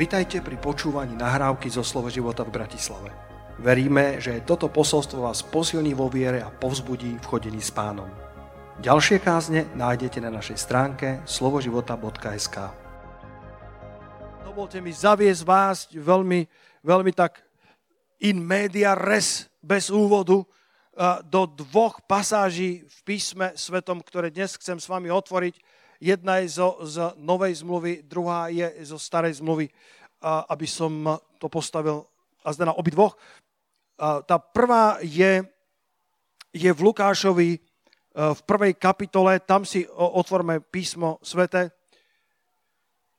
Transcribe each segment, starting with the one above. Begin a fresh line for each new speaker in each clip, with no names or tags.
Vitajte pri počúvaní nahrávky zo Slovo života v Bratislave. Veríme, že toto posolstvo vás posilní vo viere a povzbudí v chodení s pánom. Ďalšie kázne nájdete na našej stránke slovoživota.sk Dovolte mi zaviesť vás veľmi, veľmi tak in media res, bez úvodu, do dvoch pasáží v písme svetom, ktoré dnes chcem s vami otvoriť Jedna je zo, z novej zmluvy, druhá je zo starej zmluvy, aby som to postavil a zde na obidvoch. Tá prvá je, je v Lukášovi e, v prvej kapitole, tam si otvorme písmo svete.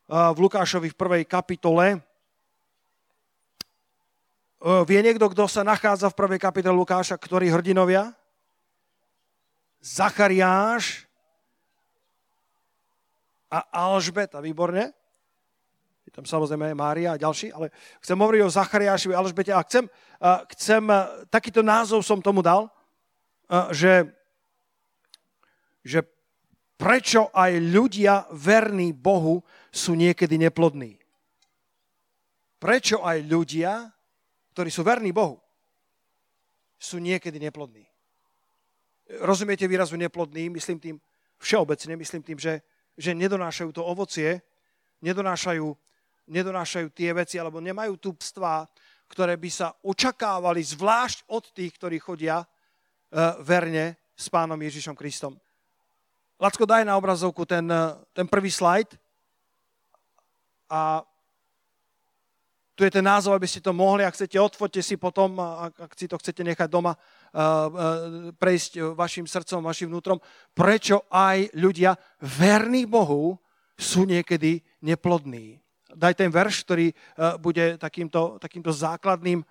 V Lukášovi v prvej kapitole. E, vie niekto, kto sa nachádza v prvej kapitole Lukáša, ktorí hrdinovia? Zachariáš, a Alžbeta, výborne. Je tam samozrejme Mária a ďalší, ale chcem hovoriť o Zachariášovi Alžbete a chcem, chcem, takýto názov som tomu dal, že, že prečo aj ľudia verní Bohu sú niekedy neplodní. Prečo aj ľudia, ktorí sú verní Bohu, sú niekedy neplodní. Rozumiete výrazu neplodný? Myslím tým všeobecne, myslím tým, že že nedonášajú to ovocie, nedonášajú, nedonášajú tie veci, alebo nemajú tu pstvá, ktoré by sa očakávali zvlášť od tých, ktorí chodia uh, verne s pánom Ježišom Kristom. Lacko, daj na obrazovku ten, e, ten prvý slajd. A tu je ten názov, aby ste to mohli, ak chcete, otvorte si potom, ak, ak si to chcete nechať doma, prejsť vašim srdcom, vašim vnútrom, prečo aj ľudia verní Bohu sú niekedy neplodní. Daj ten verš, ktorý bude takýmto, takýmto základným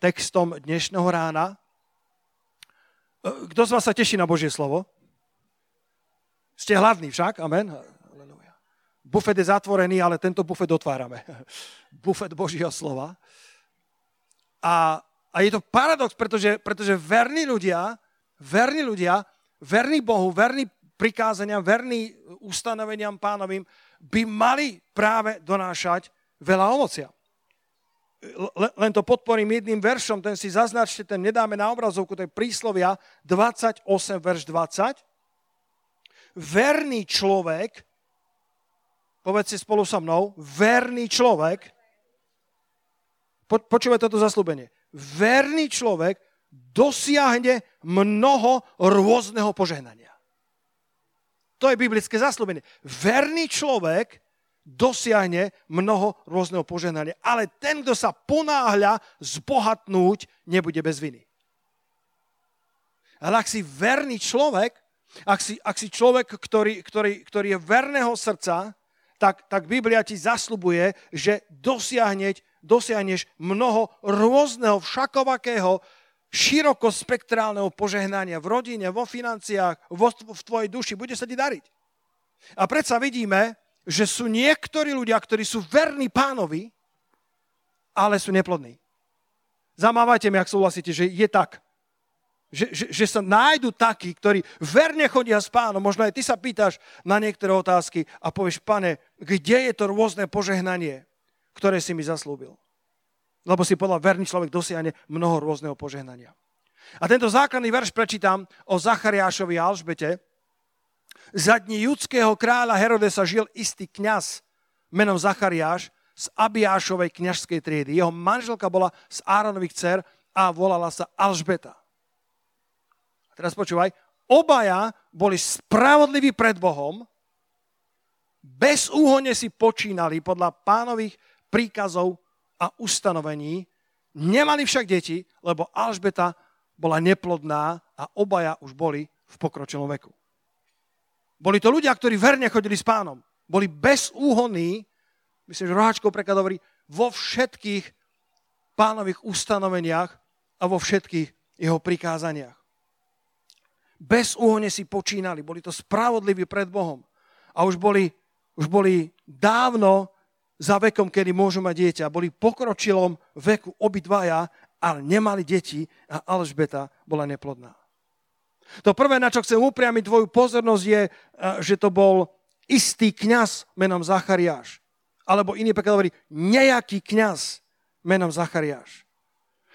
textom dnešného rána. Kto z vás sa teší na Božie slovo? Ste hladní však, amen. Bufet je zatvorený, ale tento bufet otvárame. Bufet Božieho slova. A a je to paradox, pretože, pretože verní ľudia, verní ľudia, verní Bohu, verní prikázaniam, verní ustanoveniam pánovým, by mali práve donášať veľa ovocia. Len to podporím jedným veršom, ten si zaznačte, ten nedáme na obrazovku, to je príslovia 28, verš 20. Verný človek, povedzte spolu so mnou, verný človek, po, počúvaj toto zaslúbenie, verný človek dosiahne mnoho rôzneho požehnania. To je biblické zaslúbenie. Verný človek dosiahne mnoho rôzneho požehnania. Ale ten, kto sa ponáhľa zbohatnúť, nebude bez viny. Ale ak si verný človek, ak si, ak si človek, ktorý, ktorý, ktorý je verného srdca, tak, tak Biblia ti zaslubuje, že dosiahneť dosiahneš mnoho rôzneho, všakovakého, širokospektrálneho požehnania v rodine, vo financiách, vo, v tvojej duši. Bude sa ti dariť. A predsa vidíme, že sú niektorí ľudia, ktorí sú verní pánovi, ale sú neplodní. Zamávajte mi, ak súhlasíte, že je tak. Že, že, že sa nájdu takí, ktorí verne chodia s pánom. Možno aj ty sa pýtaš na niektoré otázky a povieš, pane, kde je to rôzne požehnanie? Ktoré si mi zaslúbil. Lebo si podľa verný človek dosiahne mnoho rôzneho požehnania. A tento základný verš prečítam o Zachariášovi a Alžbete. Za dní judského kráľa Herodesa žil istý kňaz menom Zachariáš z Abiášovej kňažskej triedy. Jeho manželka bola z Áronových dcer a volala sa Alžbeta. A teraz počúvaj, obaja boli spravodliví pred Bohom, bez úhone si počínali podľa pánových príkazov a ustanovení. Nemali však deti, lebo Alžbeta bola neplodná a obaja už boli v pokročilom veku. Boli to ľudia, ktorí verne chodili s pánom. Boli bezúhonní, myslím, že Roháčkov preklad hovorí, vo všetkých pánových ustanoveniach a vo všetkých jeho prikázaniach. Bezúhonne si počínali, boli to spravodliví pred Bohom. A už boli, už boli dávno za vekom, kedy môžu mať dieťa. Boli pokročilom veku obidvaja, ale nemali deti a Alžbeta bola neplodná. To prvé, na čo chcem upriamiť tvoju pozornosť, je, eh, že to bol istý kňaz menom Zachariáš. Alebo iný preklad hovorí, nejaký kňaz menom Zachariáš.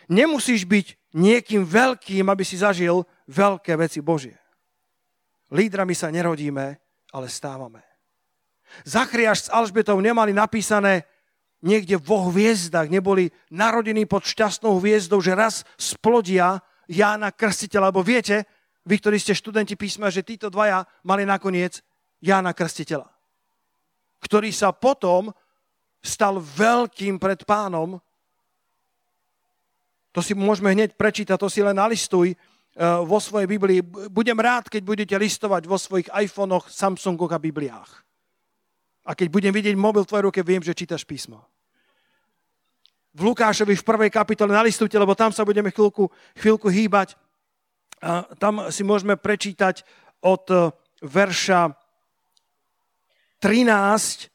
Nemusíš byť niekým veľkým, aby si zažil veľké veci Božie. Lídrami sa nerodíme, ale stávame. Zachariáš s Alžbetou nemali napísané niekde vo hviezdach, neboli narodení pod šťastnou hviezdou, že raz splodia Jána Krstiteľa. Lebo viete, vy, ktorí ste študenti písma, že títo dvaja mali nakoniec Jána Krstiteľa, ktorý sa potom stal veľkým pred pánom. To si môžeme hneď prečítať, to si len nalistuj eh, vo svojej Biblii. Budem rád, keď budete listovať vo svojich iPhonech, Samsungoch a Bibliách. A keď budem vidieť mobil v tvojej ruke, viem, že čítaš písmo. V Lukášovi v prvej kapitole nalistujte, lebo tam sa budeme chvíľku, chvíľku hýbať. A tam si môžeme prečítať od eh, verša 13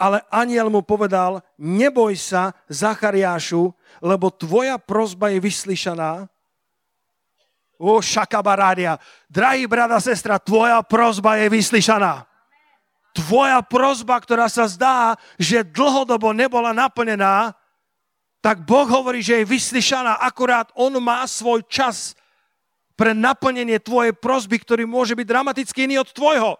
ale aniel mu povedal, neboj sa, Zachariášu, lebo tvoja prozba je vyslyšaná. O, šakabarádia. Drahý brada, sestra, tvoja prozba je vyslyšaná. Tvoja prozba, ktorá sa zdá, že dlhodobo nebola naplnená, tak Boh hovorí, že je vyslyšaná. Akurát On má svoj čas pre naplnenie tvojej prozby, ktorý môže byť dramaticky iný od tvojho.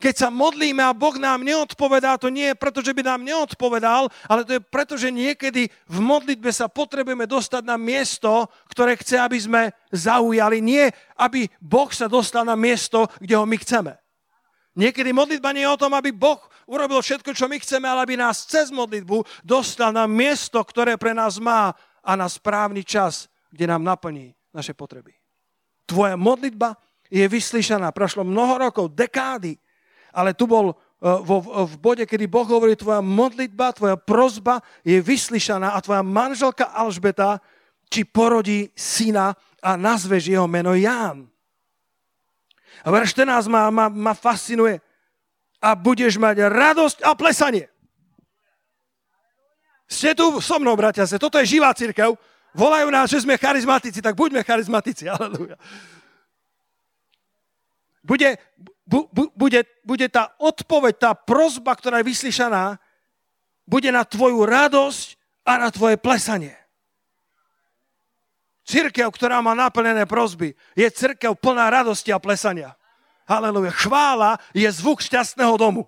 Keď sa modlíme a Boh nám neodpovedá, to nie je preto, že by nám neodpovedal, ale to je preto, že niekedy v modlitbe sa potrebujeme dostať na miesto, ktoré chce, aby sme zaujali. Nie, aby Boh sa dostal na miesto, kde ho my chceme. Niekedy modlitba nie je o tom, aby Boh urobil všetko, čo my chceme, ale aby nás cez modlitbu dostal na miesto, ktoré pre nás má a na správny čas, kde nám naplní naše potreby. Tvoja modlitba je vyslyšaná. Prošlo mnoho rokov, dekády ale tu bol e, v bode, kedy Boh hovorí, tvoja modlitba, tvoja prozba je vyslyšaná a tvoja manželka Alžbeta či porodí syna a nazveš jeho meno Ján. A verš 14 ma, ma, ma fascinuje. A budeš mať radosť a plesanie. Ste tu so mnou, bratia, toto je živá církev. Volajú nás, že sme charizmatici, tak buďme charizmatici. Aleluja. Bude, bu, bu, bude, bude tá odpoveď, tá prozba, ktorá je vyslyšaná, bude na tvoju radosť a na tvoje plesanie. Církev, ktorá má naplnené prozby, je církev plná radosti a plesania. Haleluja. Chvála je zvuk šťastného domu.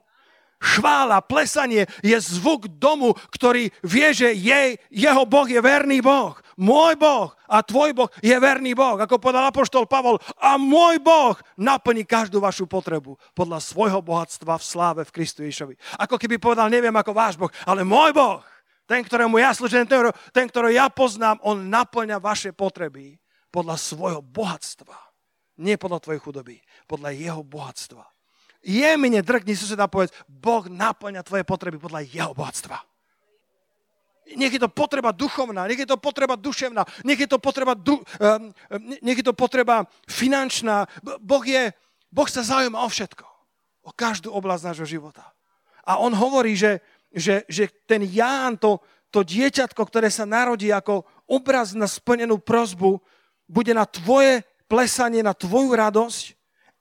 Chvála, plesanie je zvuk domu, ktorý vie, že jej, jeho Boh je verný Boh. Môj Boh a tvoj Boh je verný Boh. Ako povedal apoštol Pavol, a môj Boh naplní každú vašu potrebu podľa svojho bohatstva v sláve v Kristu Ježovi. Ako keby povedal, neviem ako váš Boh, ale môj Boh, ten, ktorému ja slúžim, ten, ten, ktorého ja poznám, on naplňa vaše potreby podľa svojho bohatstva. Nie podľa tvojej chudoby, podľa jeho bohatstva. Jemine drkni suseda a povedz, Boh naplňa tvoje potreby podľa jeho bohatstva. Nech je to potreba duchovná, nech je to potreba duševná, nech je to potreba, du, nech je to potreba finančná. Boh, je, boh sa zaujíma o všetko. O každú oblasť nášho života. A on hovorí, že, že, že ten Ján, to, to dieťatko, ktoré sa narodí ako obraz na splnenú prozbu, bude na tvoje plesanie, na tvoju radosť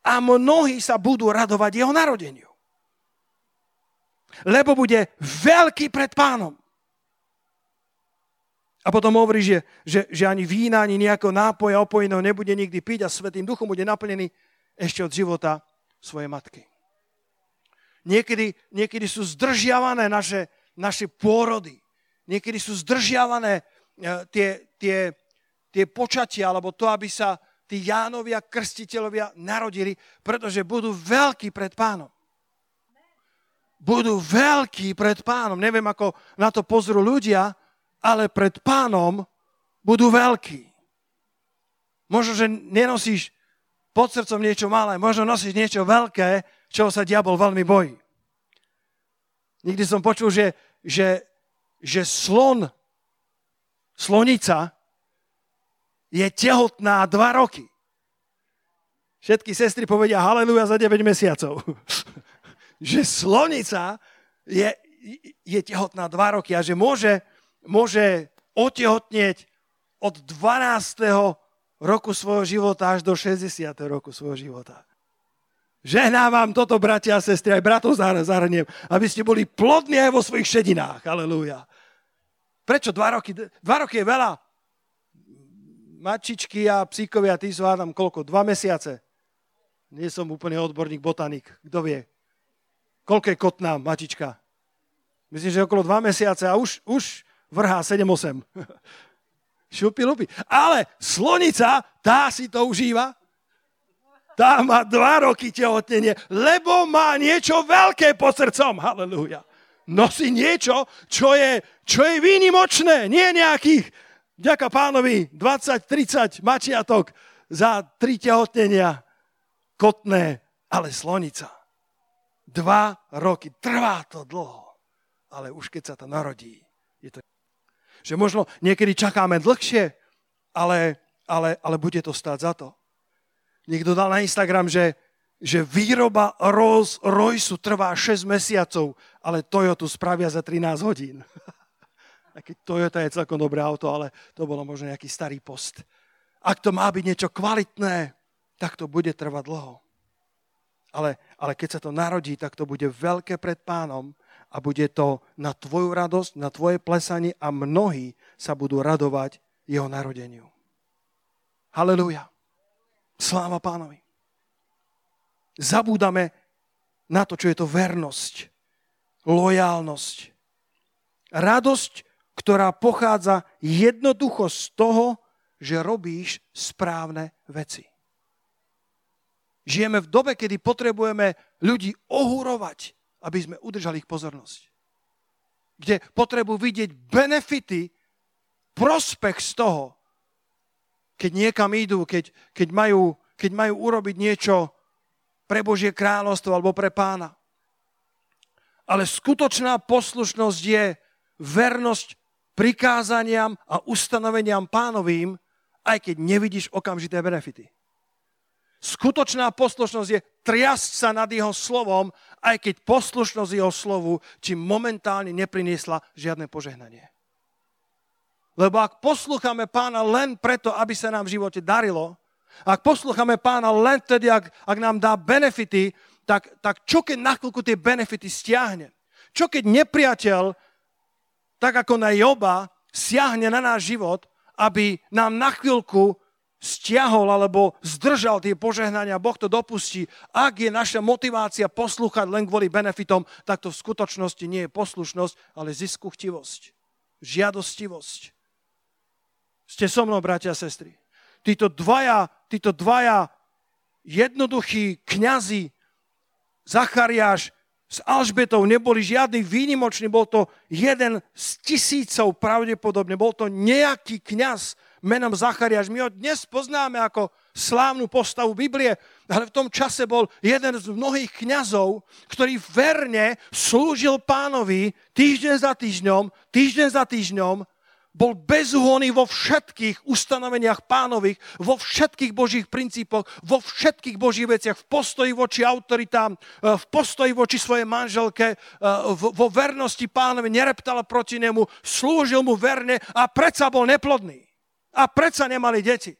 a mnohí sa budú radovať jeho narodeniu. Lebo bude veľký pred pánom. A potom hovorí, že, že, že ani vína, ani nejakého nápoja opojeného nebude nikdy piť a Svetým duchom bude naplnený ešte od života svojej matky. Niekedy, niekedy sú zdržiavané naše, naše pôrody. Niekedy sú zdržiavané e, tie, tie, tie počatia, alebo to, aby sa tí Jánovia, krstiteľovia narodili, pretože budú veľkí pred pánom. Budú veľkí pred pánom. Neviem, ako na to pozrú ľudia, ale pred pánom budú veľkí. Možno, že nenosíš pod srdcom niečo malé, možno nosíš niečo veľké, čoho sa diabol veľmi bojí. Nikdy som počul, že, že, že slon, slonica je tehotná dva roky. Všetky sestry povedia haleluja za 9 mesiacov. že slonica je, je tehotná dva roky a že môže môže otehotnieť od 12. roku svojho života až do 60. roku svojho života. Ženávam toto, bratia a sestry, aj bratov zahrniem, aby ste boli plodní aj vo svojich šedinách. Halelúja. Prečo dva roky? Dva roky je veľa. Mačičky a psíkovia, tí sú hádam koľko? Dva mesiace. Nie som úplne odborník, botanik. Kto vie? Koľko je kotná mačička? Myslím, že okolo dva mesiace a už, už vrhá 7-8. Šupi lupi. Ale slonica, tá si to užíva. Tá má dva roky tehotnenie, lebo má niečo veľké pod srdcom. Halelúja. Nosí niečo, čo je, čo je výnimočné. Nie nejakých, ďaká pánovi, 20-30 mačiatok za tri tehotnenia kotné, ale slonica. Dva roky. Trvá to dlho. Ale už keď sa to narodí, je to... Že možno niekedy čakáme dlhšie, ale, ale, ale bude to stáť za to. Niekto dal na Instagram, že, že výroba Rolls Royce trvá 6 mesiacov, ale Toyota spravia za 13 hodín. A keď Toyota je celkom dobré auto, ale to bolo možno nejaký starý post. Ak to má byť niečo kvalitné, tak to bude trvať dlho. Ale, ale keď sa to narodí, tak to bude veľké pred pánom a bude to na tvoju radosť, na tvoje plesanie a mnohí sa budú radovať jeho narodeniu. Halelujá. Sláva pánovi. Zabúdame na to, čo je to vernosť, lojálnosť. Radosť, ktorá pochádza jednoducho z toho, že robíš správne veci. Žijeme v dobe, kedy potrebujeme ľudí ohúrovať, aby sme udržali ich pozornosť. Kde potrebujú vidieť benefity, prospech z toho, keď niekam idú, keď, keď, majú, keď majú urobiť niečo pre Božie kráľovstvo alebo pre pána. Ale skutočná poslušnosť je vernosť prikázaniam a ustanoveniam pánovým, aj keď nevidíš okamžité benefity. Skutočná poslušnosť je triasť sa nad jeho slovom, aj keď poslušnosť jeho slovu či momentálne nepriniesla žiadne požehnanie. Lebo ak poslúchame pána len preto, aby sa nám v živote darilo, ak poslúchame pána len vtedy, ak, ak nám dá benefity, tak, tak čo keď na chvíľku tie benefity stiahne? Čo keď nepriateľ, tak ako na Joba, siahne na náš život, aby nám na chvíľku stiahol alebo zdržal tie požehnania, Boh to dopustí. Ak je naša motivácia poslúchať len kvôli benefitom, tak to v skutočnosti nie je poslušnosť, ale ziskuchtivosť, žiadostivosť. Ste so mnou, bratia a sestry. Títo dvaja, títo dvaja jednoduchí kňazi, Zachariáš s Alžbetou neboli žiadny výnimočný, bol to jeden z tisícov pravdepodobne, bol to nejaký kňaz menom Zachariáš. My ho dnes poznáme ako slávnu postavu Biblie, ale v tom čase bol jeden z mnohých kňazov, ktorý verne slúžil pánovi týždeň za týždňom, týždeň za týždňom bol bezúhonný vo všetkých ustanoveniach pánových, vo všetkých božích princípoch, vo všetkých božích veciach, v postoji voči autoritám, e, v postoji voči svojej manželke, e, vo vernosti pánovi, nereptal proti nemu, slúžil mu verne a predsa bol neplodný. A predsa nemali deti.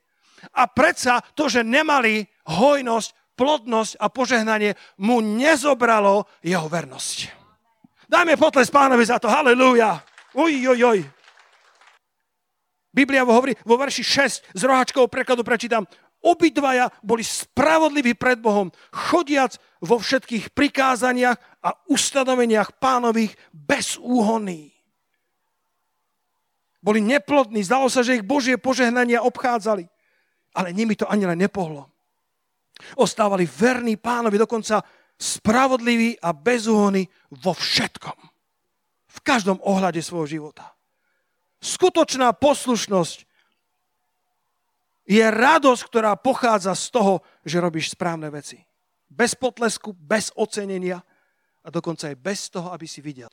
A predsa to, že nemali hojnosť, plodnosť a požehnanie, mu nezobralo jeho vernosť. Dajme potles pánovi za to. Halelúja. Uj, uj, uj. Biblia hovorí vo verši 6 z rohačkového prekladu prečítam. Obidvaja boli spravodliví pred Bohom, chodiac vo všetkých prikázaniach a ustanoveniach pánových bezúhonní. Boli neplodní, zdalo sa, že ich Božie požehnania obchádzali. Ale nimi to ani len nepohlo. Ostávali verní pánovi, dokonca spravodliví a bezúhonní vo všetkom. V každom ohľade svojho života. Skutočná poslušnosť je radosť, ktorá pochádza z toho, že robíš správne veci. Bez potlesku, bez ocenenia a dokonca aj bez toho, aby si videl.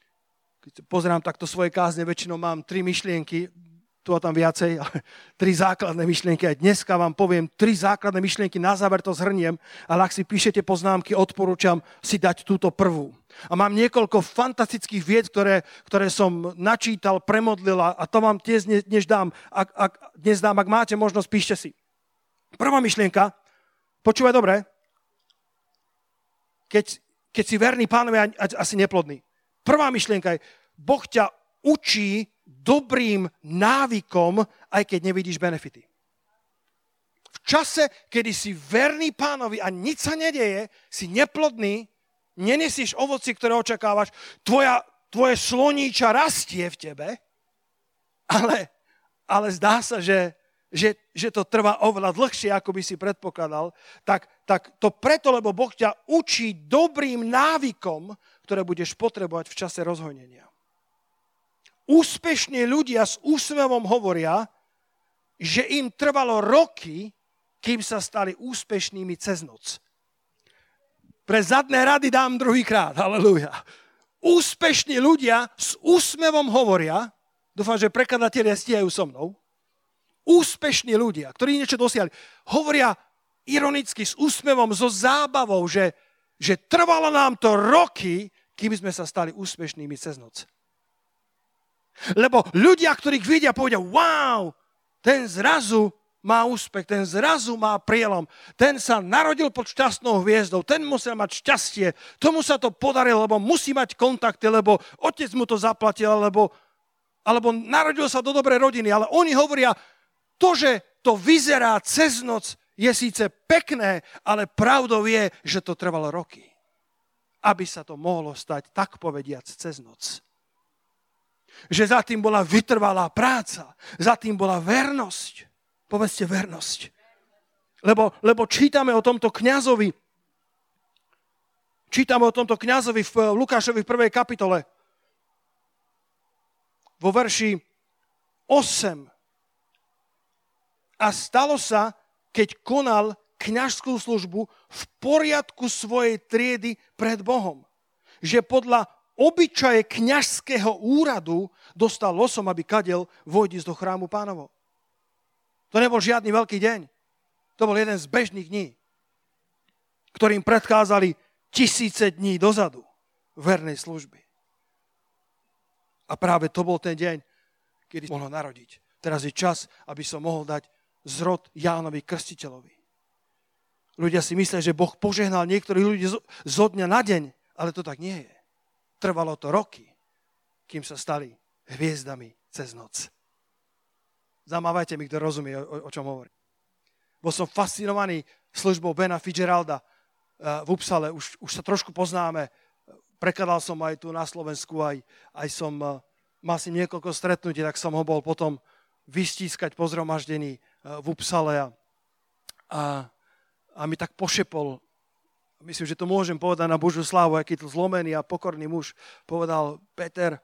Keď pozerám takto svoje kázne, väčšinou mám tri myšlienky, tu a tam viacej, ale tri základné myšlienky. Aj dneska vám poviem tri základné myšlienky, na záver to zhrniem, ale ak si píšete poznámky, odporúčam si dať túto prvú. A mám niekoľko fantastických vied, ktoré, ktoré som načítal, premodlil a to vám tiež dnes dám. Ak, ak, dnes dám, ak máte možnosť, píšte si. Prvá myšlienka, počúvaj dobre, keď, keď si verný pánovi asi neplodný. Prvá myšlienka je, Boh ťa učí dobrým návykom, aj keď nevidíš benefity. V čase, kedy si verný pánovi a nič sa nedeje, si neplodný, nenesieš ovoci, ktoré očakávaš, tvoja, tvoje sloníča rastie v tebe, ale, ale zdá sa, že, že, že to trvá oveľa dlhšie, ako by si predpokladal, tak, tak to preto, lebo Boh ťa učí dobrým návykom, ktoré budeš potrebovať v čase rozhojnenia. Úspešní ľudia s úsmevom hovoria, že im trvalo roky, kým sa stali úspešnými cez noc. Pre zadné rady dám druhýkrát. Halelúja. Úspešní ľudia s úsmevom hovoria, dúfam, že prekladatelia stíhajú so mnou, úspešní ľudia, ktorí niečo dosiahli, hovoria ironicky s úsmevom, so zábavou, že, že trvalo nám to roky, kým sme sa stali úspešnými cez noc. Lebo ľudia, ktorých vidia, povedia, wow, ten zrazu má úspech, ten zrazu má prielom, ten sa narodil pod šťastnou hviezdou, ten musel mať šťastie, tomu sa to podarilo, lebo musí mať kontakty, lebo otec mu to zaplatil, alebo, alebo narodil sa do dobrej rodiny. Ale oni hovoria, to, že to vyzerá cez noc, je síce pekné, ale pravdou je, že to trvalo roky. Aby sa to mohlo stať, tak povediac, cez noc. Že za tým bola vytrvalá práca, za tým bola vernosť Povedzte vernosť. Lebo, lebo čítame o tomto kňazovi, čítame o tomto kňazovi v Lukášovi v prvej kapitole. Vo verši 8. A stalo sa, keď konal kňažskú službu v poriadku svojej triedy pred Bohom. Že podľa obyčaje kňažského úradu dostal losom, aby kadel vojdiť do chrámu pánovo. To nebol žiadny veľký deň. To bol jeden z bežných dní, ktorým predchádzali tisíce dní dozadu vernej služby. A práve to bol ten deň, kedy mohol narodiť. Teraz je čas, aby som mohol dať zrod Jánovi Krstiteľovi. Ľudia si myslia, že Boh požehnal niektorých ľudí zo dňa na deň, ale to tak nie je. Trvalo to roky, kým sa stali hviezdami cez noc. Zamávajte mi, kto rozumie, o, o čom hovorí. Bol som fascinovaný službou Bena Fitzgeralda eh, v Upsale. Už, už sa trošku poznáme. Prekladal som aj tu na Slovensku, aj, aj som eh, mal si niekoľko stretnutí, tak som ho bol potom vystískať po zhromaždení eh, v Upsale a, a, a mi tak pošepol, myslím, že to môžem povedať na Božiu slávu, aký to zlomený a pokorný muž povedal, Peter,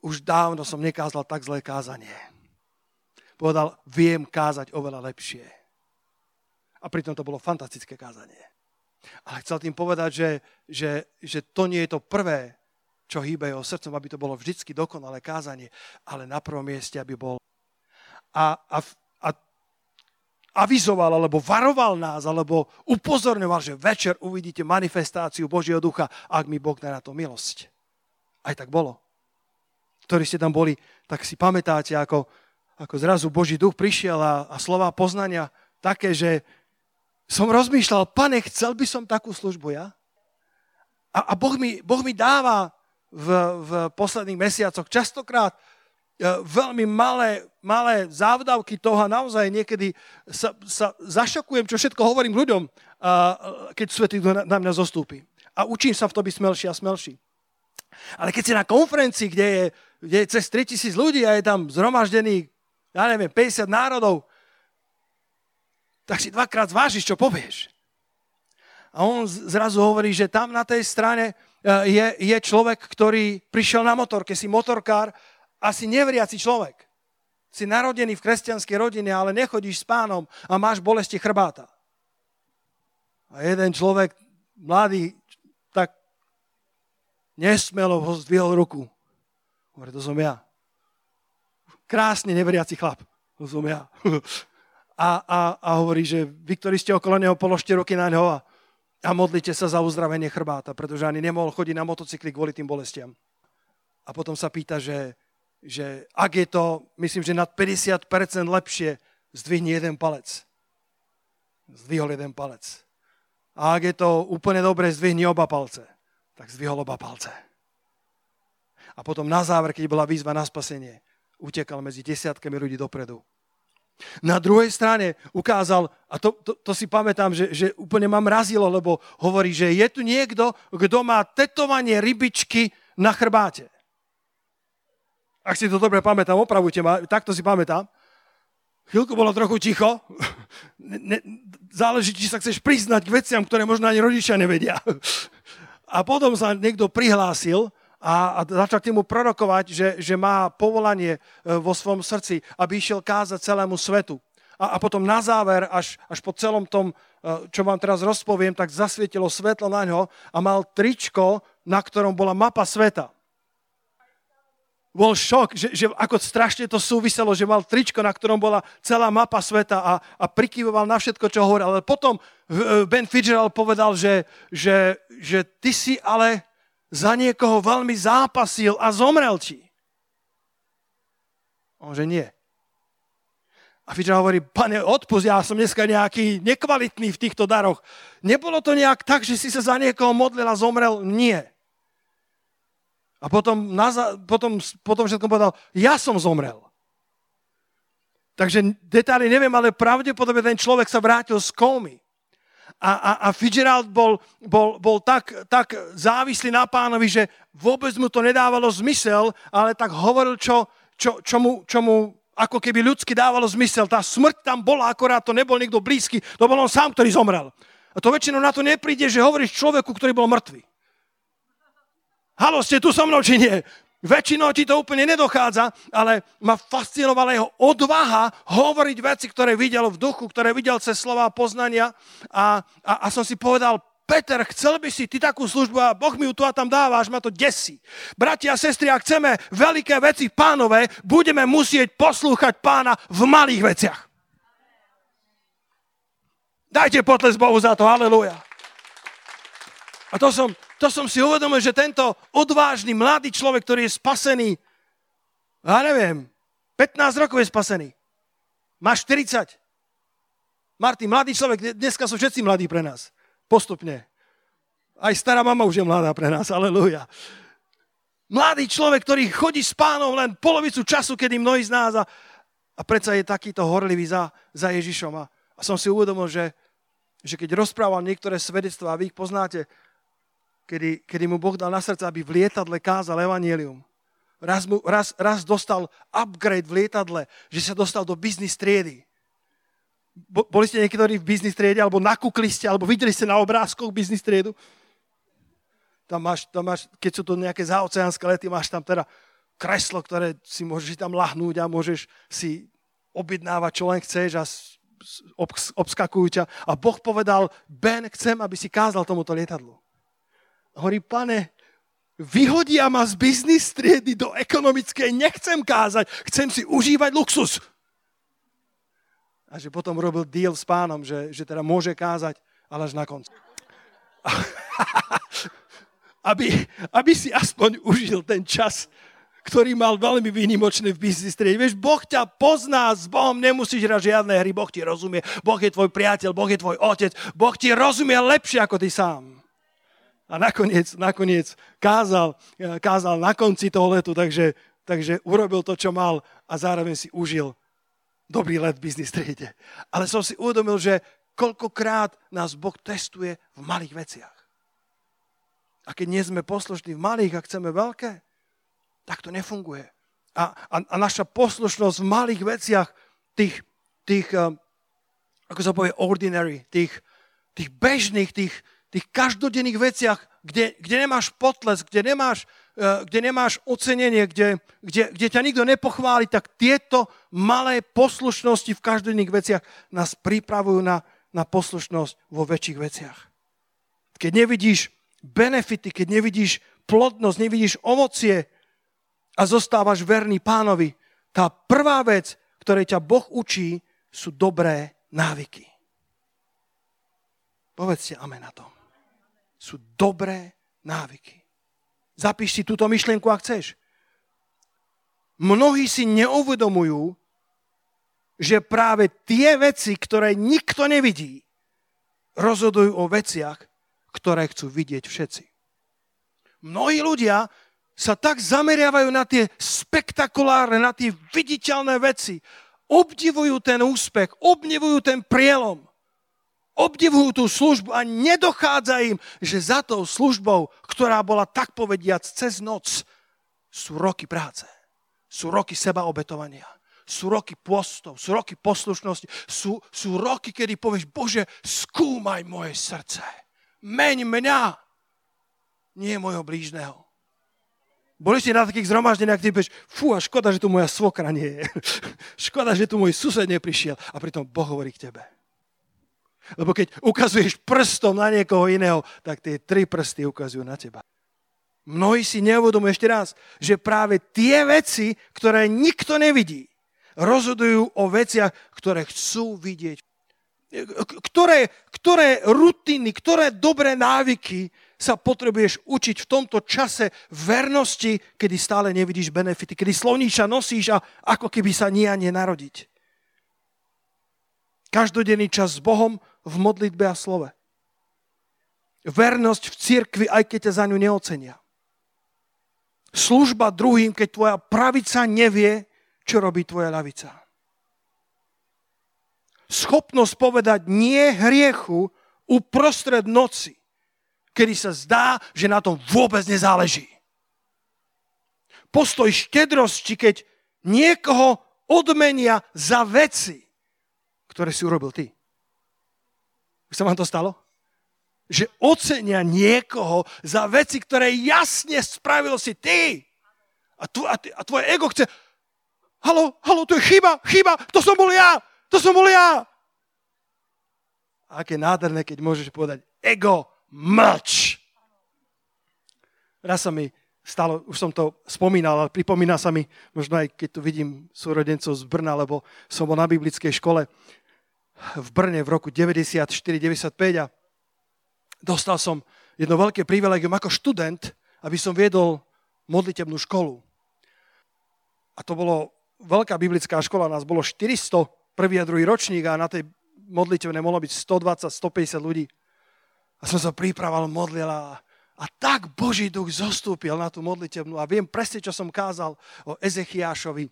už dávno som nekázal tak zlé kázanie povedal, viem kázať oveľa lepšie. A pritom to bolo fantastické kázanie. Ale chcel tým povedať, že, že, že to nie je to prvé, čo hýbe jeho srdcom, aby to bolo vždycky dokonalé kázanie, ale na prvom mieste, aby bol. A, a, avizoval, alebo varoval nás, alebo upozorňoval, že večer uvidíte manifestáciu Božieho ducha, ak mi Boh dá na to milosť. Aj tak bolo. Ktorí ste tam boli, tak si pamätáte, ako, ako zrazu Boží duch prišiel a, a slova poznania také, že som rozmýšľal, pane, chcel by som takú službu ja? A, a boh, mi, boh mi dáva v, v posledných mesiacoch častokrát veľmi malé, malé závdavky toho a naozaj niekedy sa, sa zašokujem, čo všetko hovorím ľuďom, a, keď Svetý na, mňa zostúpi. A učím sa v to byť smelší a smelší. Ale keď si na konferencii, kde je, kde je cez 3000 ľudí a je tam zhromaždený ja neviem, 50 národov, tak si dvakrát zvážiš, čo povieš. A on zrazu hovorí, že tam na tej strane e, je, je človek, ktorý prišiel na motorke, si motorkár a si nevriaci človek. Si narodený v kresťanskej rodine, ale nechodíš s pánom a máš bolesti chrbáta. A jeden človek, mladý, tak nesmelo ho zdvihol ruku. Hovorí, to som ja krásne neveriaci chlap. To som ja. A, a, a hovorí, že vy, ktorí ste okolo neho, položte ruky na neho a, a modlite sa za uzdravenie chrbáta, pretože ani nemohol chodiť na motocykli kvôli tým bolestiam. A potom sa pýta, že, že ak je to, myslím, že nad 50% lepšie, zdvihni jeden palec. Zdvihol jeden palec. A ak je to úplne dobre, zdvihni oba palce. Tak zdvihol oba palce. A potom na záver, keď bola výzva na spasenie, utekal medzi desiatkami ľudí dopredu. Na druhej strane ukázal, a to, to, to si pamätám, že, že úplne ma mrazilo, lebo hovorí, že je tu niekto, kto má tetovanie rybičky na chrbáte. Ak si to dobre pamätám, opravujte ma, takto si pamätám. Chvíľku bolo trochu ticho. Záleží, či sa chceš priznať k veciam, ktoré možno ani rodičia nevedia. A potom sa niekto prihlásil a, a začal nemu prorokovať, že, že má povolanie e, vo svojom srdci, aby išiel kázať celému svetu. A, a potom na záver, až, až po celom tom, e, čo vám teraz rozpoviem, tak zasvietilo svetlo na ňo a mal tričko, na ktorom bola mapa sveta. Bol šok, že, že ako strašne to súviselo, že mal tričko, na ktorom bola celá mapa sveta a, a prikyvoval na všetko, čo hovoril. Ale potom e, Ben Fitzgerald povedal, že, že, že ty si ale za niekoho veľmi zápasil a zomrel ti. On, že nie. A Fidža hovorí, pane, odpust, ja som dneska nejaký nekvalitný v týchto daroch. Nebolo to nejak tak, že si sa za niekoho modlil a zomrel? Nie. A potom, na, potom, potom všetko povedal, ja som zomrel. Takže detaily neviem, ale pravdepodobne ten človek sa vrátil z kómy a, a, a Fitzgerald bol, bol, bol tak, tak závislý na pánovi, že vôbec mu to nedávalo zmysel, ale tak hovoril, čo, čo, čo, mu, čo mu ako keby ľudsky dávalo zmysel. Tá smrť tam bola, akorát to nebol niekto blízky, to bol on sám, ktorý zomrel. A to väčšinou na to nepríde, že hovoríš človeku, ktorý bol mŕtvý. Halo, ste tu so mnou, či nie? Väčšinou ti to úplne nedochádza, ale ma fascinovala jeho odvaha hovoriť veci, ktoré videl v duchu, ktoré videl cez slova poznania a, a, a som si povedal, Peter, chcel by si ty takú službu a Boh mi ju tu a tam dáva, až ma to desí. Bratia a sestry, ak chceme veľké veci pánové, budeme musieť poslúchať pána v malých veciach. Dajte potles Bohu za to, haleluja. A to som, to som si uvedomil, že tento odvážny mladý človek, ktorý je spasený, ja neviem, 15 rokov je spasený. Má 40. Martin, mladý človek, dneska sú všetci mladí pre nás. Postupne. Aj stará mama už je mladá pre nás, aleluja. Mladý človek, ktorý chodí s pánom len polovicu času, kedy mnohí z nás a, a predsa je takýto horlivý za, za Ježišom. A, a som si uvedomil, že, že keď rozprával niektoré svedectvá, a vy ich poznáte, kedy, kedy mu Boh dal na srdce, aby v lietadle kázal evanielium. Raz, mu, raz, raz dostal upgrade v lietadle, že sa dostal do biznis triedy. Bo, boli ste niektorí v biznis triede, alebo nakúkli ste, alebo videli ste na obrázkoch biznis triedu? Tam máš, tam máš, keď sú to nejaké zaoceánske lety, máš tam teda kreslo, ktoré si môžeš tam lahnúť a môžeš si objednávať, čo len chceš a obskakujú ťa. A Boh povedal, Ben, chcem, aby si kázal tomuto lietadlu. Hovorí, pane, vyhodia ma z biznis triedy do ekonomickej, nechcem kázať, chcem si užívať luxus. A že potom robil deal s pánom, že, že teda môže kázať, ale až na konci. aby, aby si aspoň užil ten čas, ktorý mal veľmi výnimočný v biznis triede. Vieš, Boh ťa pozná, s Bohom nemusíš hrať žiadne hry, Boh ti rozumie, Boh je tvoj priateľ, Boh je tvoj otec, Boh ti rozumie lepšie ako ty sám a nakoniec, nakoniec kázal, kázal na konci toho letu, takže, takže urobil to, čo mal a zároveň si užil dobrý let v biznis triede. Ale som si uvedomil, že koľkokrát nás Boh testuje v malých veciach. A keď nie sme poslušní v malých a chceme veľké, tak to nefunguje. A, a, a naša poslušnosť v malých veciach, tých, tých eh, ako sa povie, ordinary, tých, tých bežných, tých, tých každodenných veciach, kde, kde nemáš potles, kde nemáš, uh, kde nemáš ocenenie, kde, kde, kde ťa nikto nepochváli, tak tieto malé poslušnosti v každodenných veciach nás pripravujú na, na poslušnosť vo väčších veciach. Keď nevidíš benefity, keď nevidíš plodnosť, nevidíš ovocie a zostávaš verný pánovi, tá prvá vec, ktorej ťa Boh učí, sú dobré návyky. Povedzte amen na tom sú dobré návyky. Zapíš si túto myšlienku, ak chceš. Mnohí si neuvedomujú, že práve tie veci, ktoré nikto nevidí, rozhodujú o veciach, ktoré chcú vidieť všetci. Mnohí ľudia sa tak zameriavajú na tie spektakulárne, na tie viditeľné veci. Obdivujú ten úspech, obdivujú ten prielom. Obdivujú tú službu a nedochádza im, že za tou službou, ktorá bola tak povediac cez noc, sú roky práce. Sú roky sebaobetovania. Sú roky postov, sú roky poslušnosti, sú, sú roky, kedy povieš, Bože, skúmaj moje srdce. Meň mňa, nie môjho blížneho. Boli ste na takých zhromaždeniach, kde povieš, fú, a škoda, že tu moja svokra nie je. škoda, že tu môj sused neprišiel. A pritom Boh hovorí k tebe. Lebo keď ukazuješ prstom na niekoho iného, tak tie tri prsty ukazujú na teba. Mnohí si neuvedomujú ešte raz, že práve tie veci, ktoré nikto nevidí, rozhodujú o veciach, ktoré chcú vidieť. Ktoré, ktoré rutiny, ktoré dobré návyky sa potrebuješ učiť v tomto čase vernosti, kedy stále nevidíš benefity, kedy slovníča nosíš a ako keby sa nie a narodiť. Každodenný čas s Bohom v modlitbe a slove. Vernosť v cirkvi, aj keď ťa za ňu neocenia. Služba druhým, keď tvoja pravica nevie, čo robí tvoja lavica. Schopnosť povedať nie hriechu uprostred noci kedy sa zdá, že na tom vôbec nezáleží. Postoj štedrosti, keď niekoho odmenia za veci, ktoré si urobil ty. Už sa vám to stalo? Že ocenia niekoho za veci, ktoré jasne spravil si ty. A, tu, a, ty, a tvoje ego chce, halo, halo, to je chyba, chyba, to som bol ja, to som bol ja. A aké nádherné, keď môžeš povedať, ego, mlč. Raz sa mi stalo, už som to spomínal, ale pripomína sa mi, možno aj keď tu vidím súrodencov z Brna, lebo som bol na biblickej škole v Brne v roku 94-95 a dostal som jedno veľké privilegium ako študent, aby som viedol modlitebnú školu. A to bolo veľká biblická škola, nás bolo 400, prvý a druhý ročník a na tej modlitevnej mohlo byť 120-150 ľudí. A som sa pripravoval, modlil a, a tak Boží duch zostúpil na tú modlitevnú a viem presne, čo som kázal o Ezechiášovi,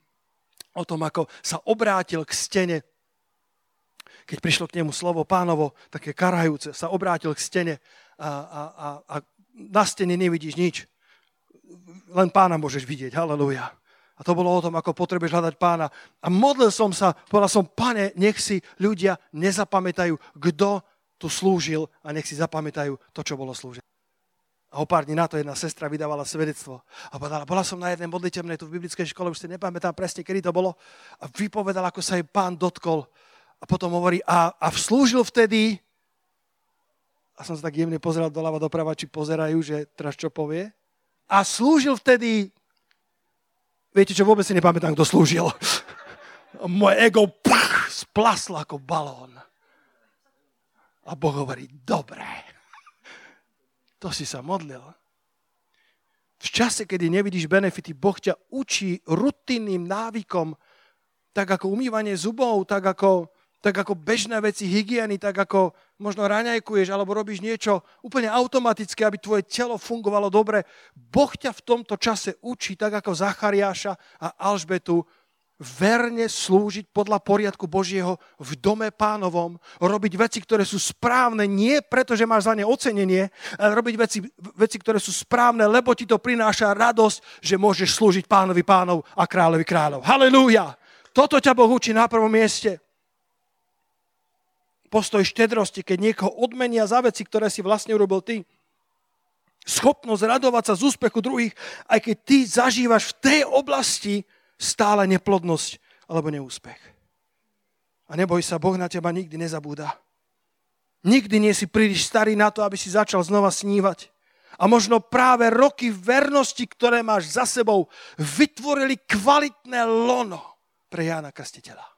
o tom, ako sa obrátil k stene, keď prišlo k nemu slovo pánovo, také karajúce, sa obrátil k stene a, a, a, a na stene nevidíš nič. Len pána môžeš vidieť, halleluja. A to bolo o tom, ako potrebuješ hľadať pána. A modlil som sa, povedal som, pane, nech si ľudia nezapamätajú, kto tu slúžil a nech si zapamätajú to, čo bolo slúžiť. A o pár dní na to jedna sestra vydávala svedectvo. A povedala, bola som na jednej modlitevnej tu v biblickej škole, už si nepamätám presne, kedy to bolo. A vypovedala, ako sa jej pán dotkol. A potom hovorí, a, a slúžil vtedy, a som sa tak jemne pozeral doľava doprava, či pozerajú, že teraz čo povie. A slúžil vtedy, viete čo, vôbec si nepamätám, kto slúžil. Moje ego pach, splaslo ako balón. A Boh hovorí, dobre, to si sa modlil. V čase, kedy nevidíš benefity, Boh ťa učí rutinným návykom, tak ako umývanie zubov, tak ako, tak ako bežné veci hygieny, tak ako možno raňajkuješ alebo robíš niečo úplne automatické, aby tvoje telo fungovalo dobre. Boh ťa v tomto čase učí, tak ako Zachariáša a Alžbetu, verne slúžiť podľa poriadku Božieho v dome pánovom, robiť veci, ktoré sú správne, nie preto, že máš za ne ocenenie, ale robiť veci, veci, ktoré sú správne, lebo ti to prináša radosť, že môžeš slúžiť pánovi pánov a kráľovi kráľov. Halelúja! Toto ťa Boh učí na prvom mieste. Postoj štedrosti, keď niekoho odmenia za veci, ktoré si vlastne urobil ty. Schopnosť radovať sa z úspechu druhých, aj keď ty zažívaš v tej oblasti, stále neplodnosť alebo neúspech. A neboj sa, Boh na teba nikdy nezabúda. Nikdy nie si príliš starý na to, aby si začal znova snívať. A možno práve roky vernosti, ktoré máš za sebou, vytvorili kvalitné lono pre Jána Kastiteľa.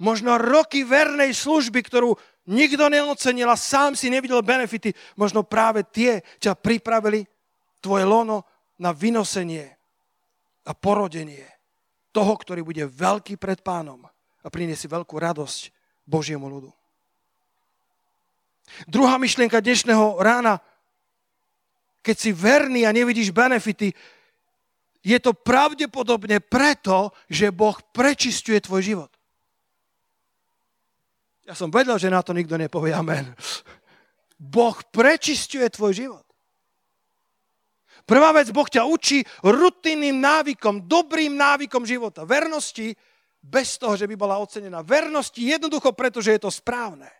Možno roky vernej služby, ktorú nikto neocenil a sám si nevidel benefity, možno práve tie ťa pripravili tvoje lono na vynosenie a porodenie toho, ktorý bude veľký pred pánom a priniesie veľkú radosť Božiemu ľudu. Druhá myšlienka dnešného rána, keď si verný a nevidíš benefity, je to pravdepodobne preto, že Boh prečistuje tvoj život. Ja som vedel, že na to nikto nepovie amen. Boh prečistuje tvoj život. Prvá vec, Boh ťa učí rutinným návykom, dobrým návykom života. Vernosti bez toho, že by bola ocenená. Vernosti jednoducho preto, že je to správne.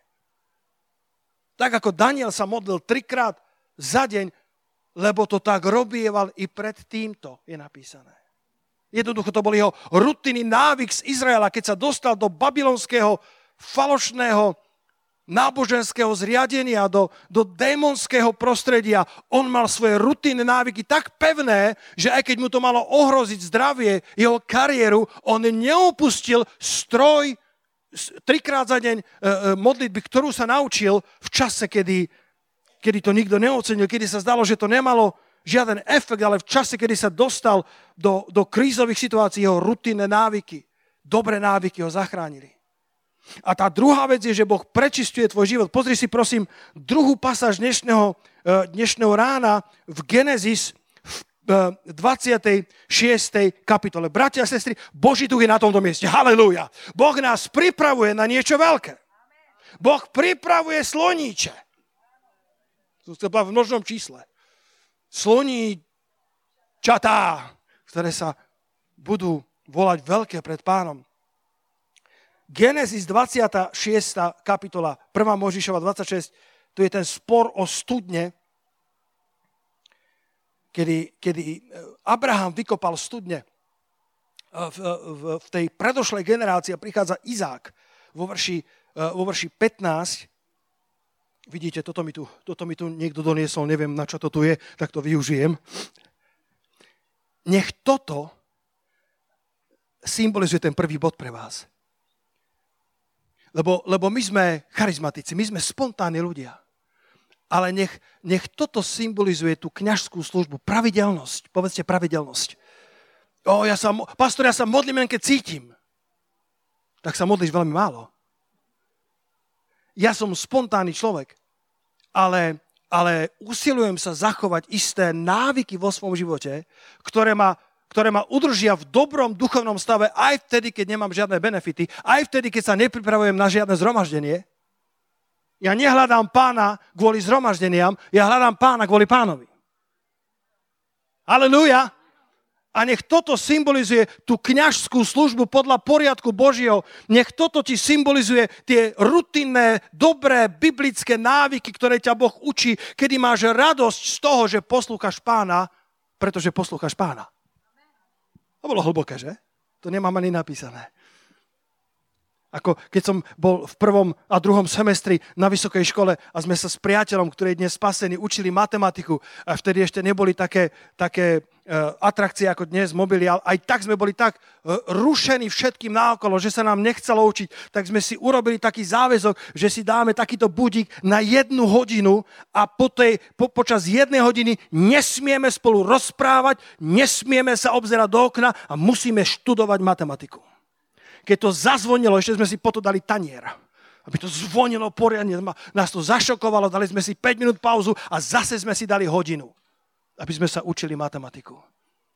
Tak ako Daniel sa modlil trikrát za deň, lebo to tak robieval i pred týmto, je napísané. Jednoducho to bol jeho rutinný návyk z Izraela, keď sa dostal do babylonského falošného náboženského zriadenia, do, do démonského prostredia. On mal svoje rutinné návyky tak pevné, že aj keď mu to malo ohroziť zdravie, jeho kariéru, on neopustil stroj trikrát za deň e, e, modlitby, ktorú sa naučil v čase, kedy, kedy to nikto neocenil, kedy sa zdalo, že to nemalo žiaden efekt, ale v čase, kedy sa dostal do, do krízových situácií, jeho rutinné návyky, dobré návyky ho zachránili. A tá druhá vec je, že Boh prečistuje tvoj život. Pozri si prosím druhú pasáž dnešného, eh, dnešného rána v Genesis v 26. Eh, kapitole. Bratia a sestry, Boží duch je na tomto mieste. Halelúja. Boh nás pripravuje na niečo veľké. Boh pripravuje sloníče. Som chcel v množnom čísle. Sloní čatá, ktoré sa budú volať veľké pred pánom. Genesis 26. kapitola, 1. Možišova 26, tu je ten spor o studne, kedy, kedy e, Abraham vykopal studne. E, v, v, v tej predošlej generácii prichádza Izák vo verši, e, vo verši 15. Vidíte, toto mi, tu, toto mi tu niekto doniesol, neviem, na čo to tu je, tak to využijem. Nech toto symbolizuje ten prvý bod pre vás. Lebo, lebo my sme charizmatici, my sme spontánni ľudia. Ale nech, nech toto symbolizuje tú kňažskú službu, pravidelnosť. Povedzte pravidelnosť. O, ja sa, pastor, ja sa modlím len keď cítim. Tak sa modlíš veľmi málo. Ja som spontánny človek, ale, ale usilujem sa zachovať isté návyky vo svojom živote, ktoré ma ktoré ma udržia v dobrom duchovnom stave aj vtedy, keď nemám žiadne benefity, aj vtedy, keď sa nepripravujem na žiadne zhromaždenie. Ja nehľadám pána kvôli zhromaždeniam, ja hľadám pána kvôli pánovi. Aleluja! A nech toto symbolizuje tú kňažskú službu podľa poriadku Božieho. Nech toto ti symbolizuje tie rutinné, dobré biblické návyky, ktoré ťa Boh učí, kedy máš radosť z toho, že poslúchaš pána, pretože poslúchaš pána. To bolo hlboké, že? To nemám ani napísané. Ako keď som bol v prvom a druhom semestri na vysokej škole a sme sa s priateľom, ktorý je dnes spasený, učili matematiku a vtedy ešte neboli také, také atrakcie ako dnes, mobily, ale aj tak sme boli tak uh, rušení všetkým náokolo, že sa nám nechcelo učiť, tak sme si urobili taký záväzok, že si dáme takýto budík na jednu hodinu a po tej, po, počas jednej hodiny nesmieme spolu rozprávať, nesmieme sa obzerať do okna a musíme študovať matematiku keď to zazvonilo, ešte sme si potom dali tanier. Aby to zvonilo poriadne, nás to zašokovalo, dali sme si 5 minút pauzu a zase sme si dali hodinu, aby sme sa učili matematiku.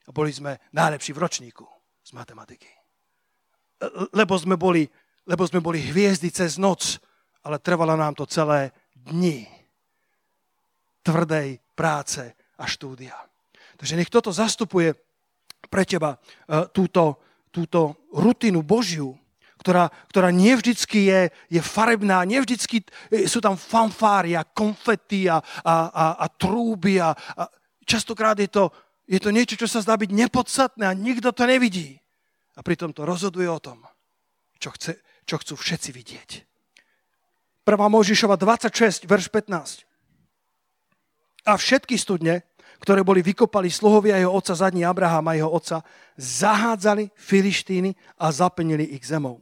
A boli sme najlepší v ročníku z matematiky. Lebo sme boli, lebo sme boli hviezdy cez noc, ale trvalo nám to celé dni tvrdej práce a štúdia. Takže nech toto zastupuje pre teba uh, túto, túto rutinu Božiu, ktorá, ktorá nevždycky je, je farebná, nevždycky e, sú tam fanfári a konfety a, a, a, a trúby a, a častokrát je to, je to niečo, čo sa zdá byť nepodstatné a nikto to nevidí. A pritom to rozhoduje o tom, čo, chce, čo chcú všetci vidieť. 1. Možišova 26, verš 15. A všetky studne, ktoré boli vykopali sluhovia jeho otca zadní Abrahama a jeho otca, zahádzali Filištíny a zaplnili ich zemou.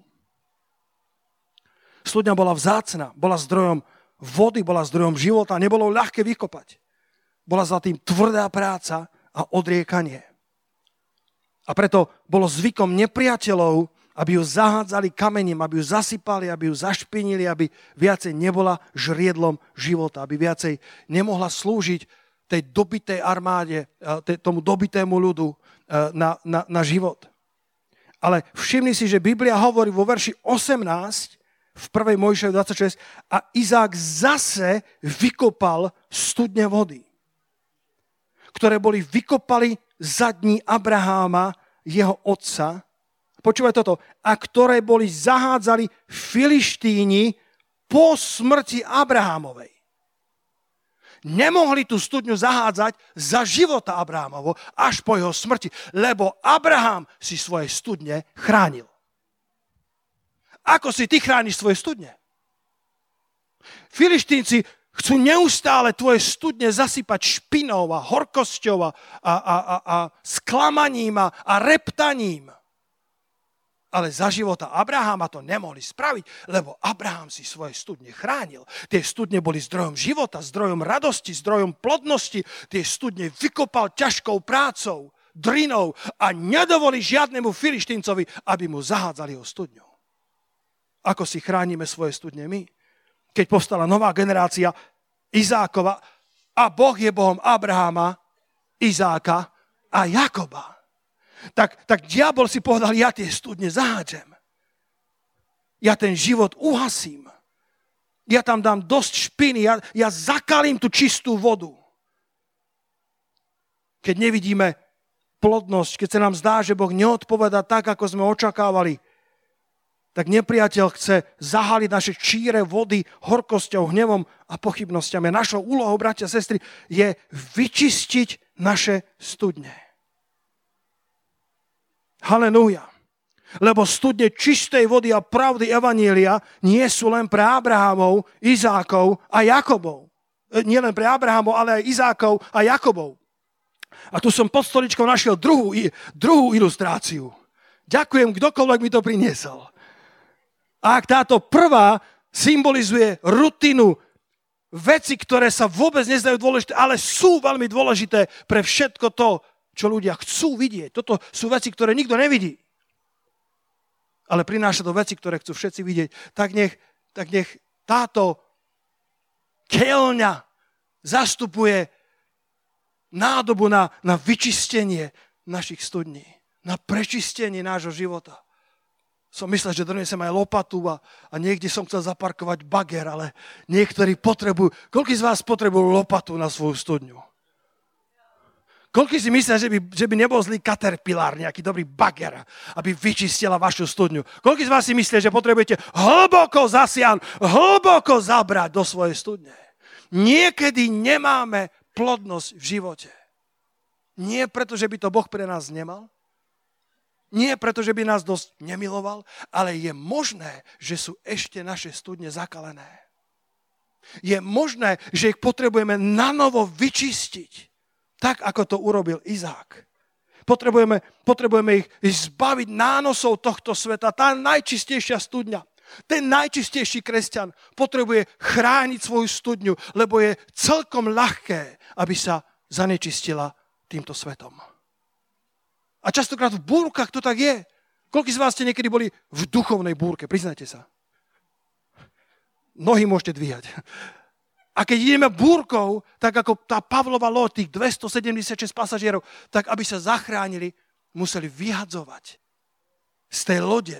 Studňa bola vzácna, bola zdrojom vody, bola zdrojom života, nebolo ľahké vykopať. Bola za tým tvrdá práca a odriekanie. A preto bolo zvykom nepriateľov aby ju zahádzali kamením, aby ju zasypali, aby ju zašpinili, aby viacej nebola žriedlom života, aby viacej nemohla slúžiť tej dobitej armáde, eh, tomu dobitému ľudu eh, na, na, na život. Ale všimni si, že Biblia hovorí vo verši 18, v 1. Mojšej 26, a Izák zase vykopal studne vody, ktoré boli vykopali za dní Abraháma, jeho otca, počúvaj toto, a ktoré boli zahádzali Filištíni po smrti Abrahámovej. Nemohli tú studňu zahádzať za života Abrahámovo až po jeho smrti, lebo Abraham si svoje studne chránil. Ako si ty chrániš svoje studne? Filištínci chcú neustále tvoje studne zasypať špinou a horkosťou a, a, a, a, a sklamaním a, a reptaním. Ale za života Abraháma to nemohli spraviť, lebo Abraham si svoje studne chránil. Tie studne boli zdrojom života, zdrojom radosti, zdrojom plodnosti. Tie studne vykopal ťažkou prácou, drinou a nedovolí žiadnemu filištíncovi, aby mu zahádzali ho studňu. Ako si chránime svoje studne my? Keď povstala nová generácia Izákova a Boh je Bohom Abraháma, Izáka a Jakoba tak, tak diabol si povedal, ja tie studne zahádžem. Ja ten život uhasím. Ja tam dám dosť špiny, ja, ja zakalím tú čistú vodu. Keď nevidíme plodnosť, keď sa nám zdá, že Boh neodpoveda tak, ako sme očakávali, tak nepriateľ chce zahaliť naše číre vody horkosťou, hnevom a pochybnosťami. Našou úlohou, bratia a sestry, je vyčistiť naše studne. Halelúja. Lebo studne čistej vody a pravdy Evanielia nie sú len pre Abrahamov, Izákov a Jakobov. E, nie len pre Abrahamov, ale aj Izákov a Jakobov. A tu som pod stoličkou našiel druhú, druhú ilustráciu. Ďakujem, kdokoľvek mi to priniesol. A ak táto prvá symbolizuje rutinu, veci, ktoré sa vôbec nezdajú dôležité, ale sú veľmi dôležité pre všetko to, čo ľudia chcú vidieť. Toto sú veci, ktoré nikto nevidí. Ale prináša to veci, ktoré chcú všetci vidieť. Tak nech, tak nech táto keľňa zastupuje nádobu na, na vyčistenie našich studní, na prečistenie nášho života. Som myslel, že donesem aj lopatu a, a niekde som chcel zaparkovať bager, ale niektorí potrebujú... Koľko z vás potrebujú lopatu na svoju studňu? Koľko si myslia, že by, že by nebol zlý caterpillar, nejaký dobrý bager, aby vyčistila vašu studňu? Koľko z vás si myslia, že potrebujete hlboko zasian, hlboko zabrať do svojej studne? Niekedy nemáme plodnosť v živote. Nie preto, že by to Boh pre nás nemal, nie preto, že by nás dosť nemiloval, ale je možné, že sú ešte naše studne zakalené. Je možné, že ich potrebujeme nanovo vyčistiť tak, ako to urobil Izák. Potrebujeme, potrebujeme ich zbaviť nánosov tohto sveta. Tá najčistejšia studňa, ten najčistejší kresťan potrebuje chrániť svoju studňu, lebo je celkom ľahké, aby sa zanečistila týmto svetom. A častokrát v búrkach to tak je. Koľko z vás ste niekedy boli v duchovnej búrke? Priznajte sa. Nohy môžete dvíhať. A keď ideme búrkou, tak ako tá Pavlova loď, tých 276 pasažierov, tak aby sa zachránili, museli vyhadzovať z tej lode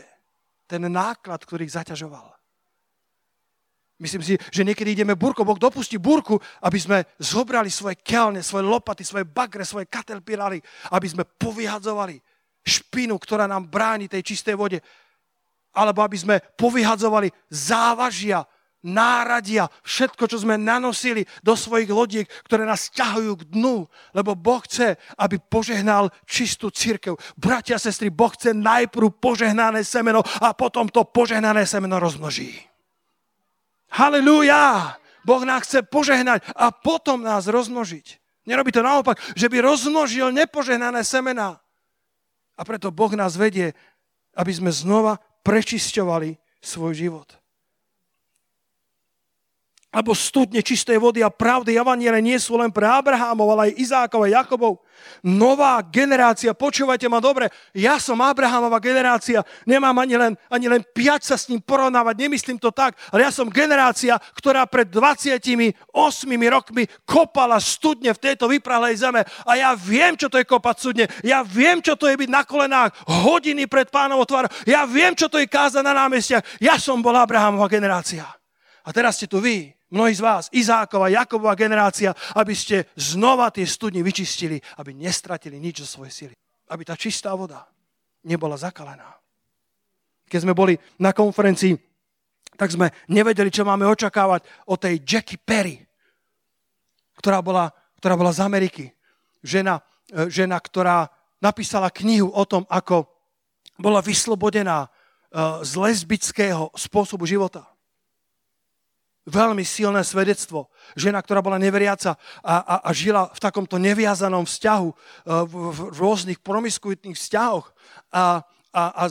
ten náklad, ktorý ich zaťažoval. Myslím si, že niekedy ideme búrkou, Boh dopustí búrku, aby sme zobrali svoje kelne, svoje lopaty, svoje bagre, svoje katelpirály, aby sme povyhadzovali špinu, ktorá nám bráni tej čistej vode. Alebo aby sme povyhadzovali závažia, náradia, všetko, čo sme nanosili do svojich lodiek, ktoré nás ťahujú k dnu, lebo Boh chce, aby požehnal čistú církev. Bratia sestry, Boh chce najprv požehnané semeno a potom to požehnané semeno rozmnoží. Halelúja! Boh nás chce požehnať a potom nás rozmnožiť. Nerobí to naopak, že by rozmnožil nepožehnané semena. A preto Boh nás vedie, aby sme znova prečisťovali svoj život. Alebo studne čistej vody a pravdy. Evaniele nie sú len pre Abrahamov, ale aj Izákov a Jakobov. Nová generácia, počúvajte ma dobre, ja som Abrahamova generácia, nemám ani len, ani len piať sa s ním porovnávať, nemyslím to tak, ale ja som generácia, ktorá pred 28 rokmi kopala studne v tejto vyprahlej zeme. A ja viem, čo to je kopať studne, ja viem, čo to je byť na kolenách hodiny pred pánom tvárou, ja viem, čo to je kázať na námestiach, ja som bol Abrahamova generácia. A teraz ste tu vy, mnohí z vás, Izákova, Jakobova generácia, aby ste znova tie studne vyčistili, aby nestratili nič zo svojej sily. Aby tá čistá voda nebola zakalená. Keď sme boli na konferencii, tak sme nevedeli, čo máme očakávať o tej Jackie Perry, ktorá bola, ktorá bola z Ameriky. Žena, e, žena, ktorá napísala knihu o tom, ako bola vyslobodená e, z lesbického spôsobu života veľmi silné svedectvo. Žena, ktorá bola neveriaca a, a, a žila v takomto neviazanom vzťahu, e, v, v rôznych promiskuitných vzťahoch a, a, a,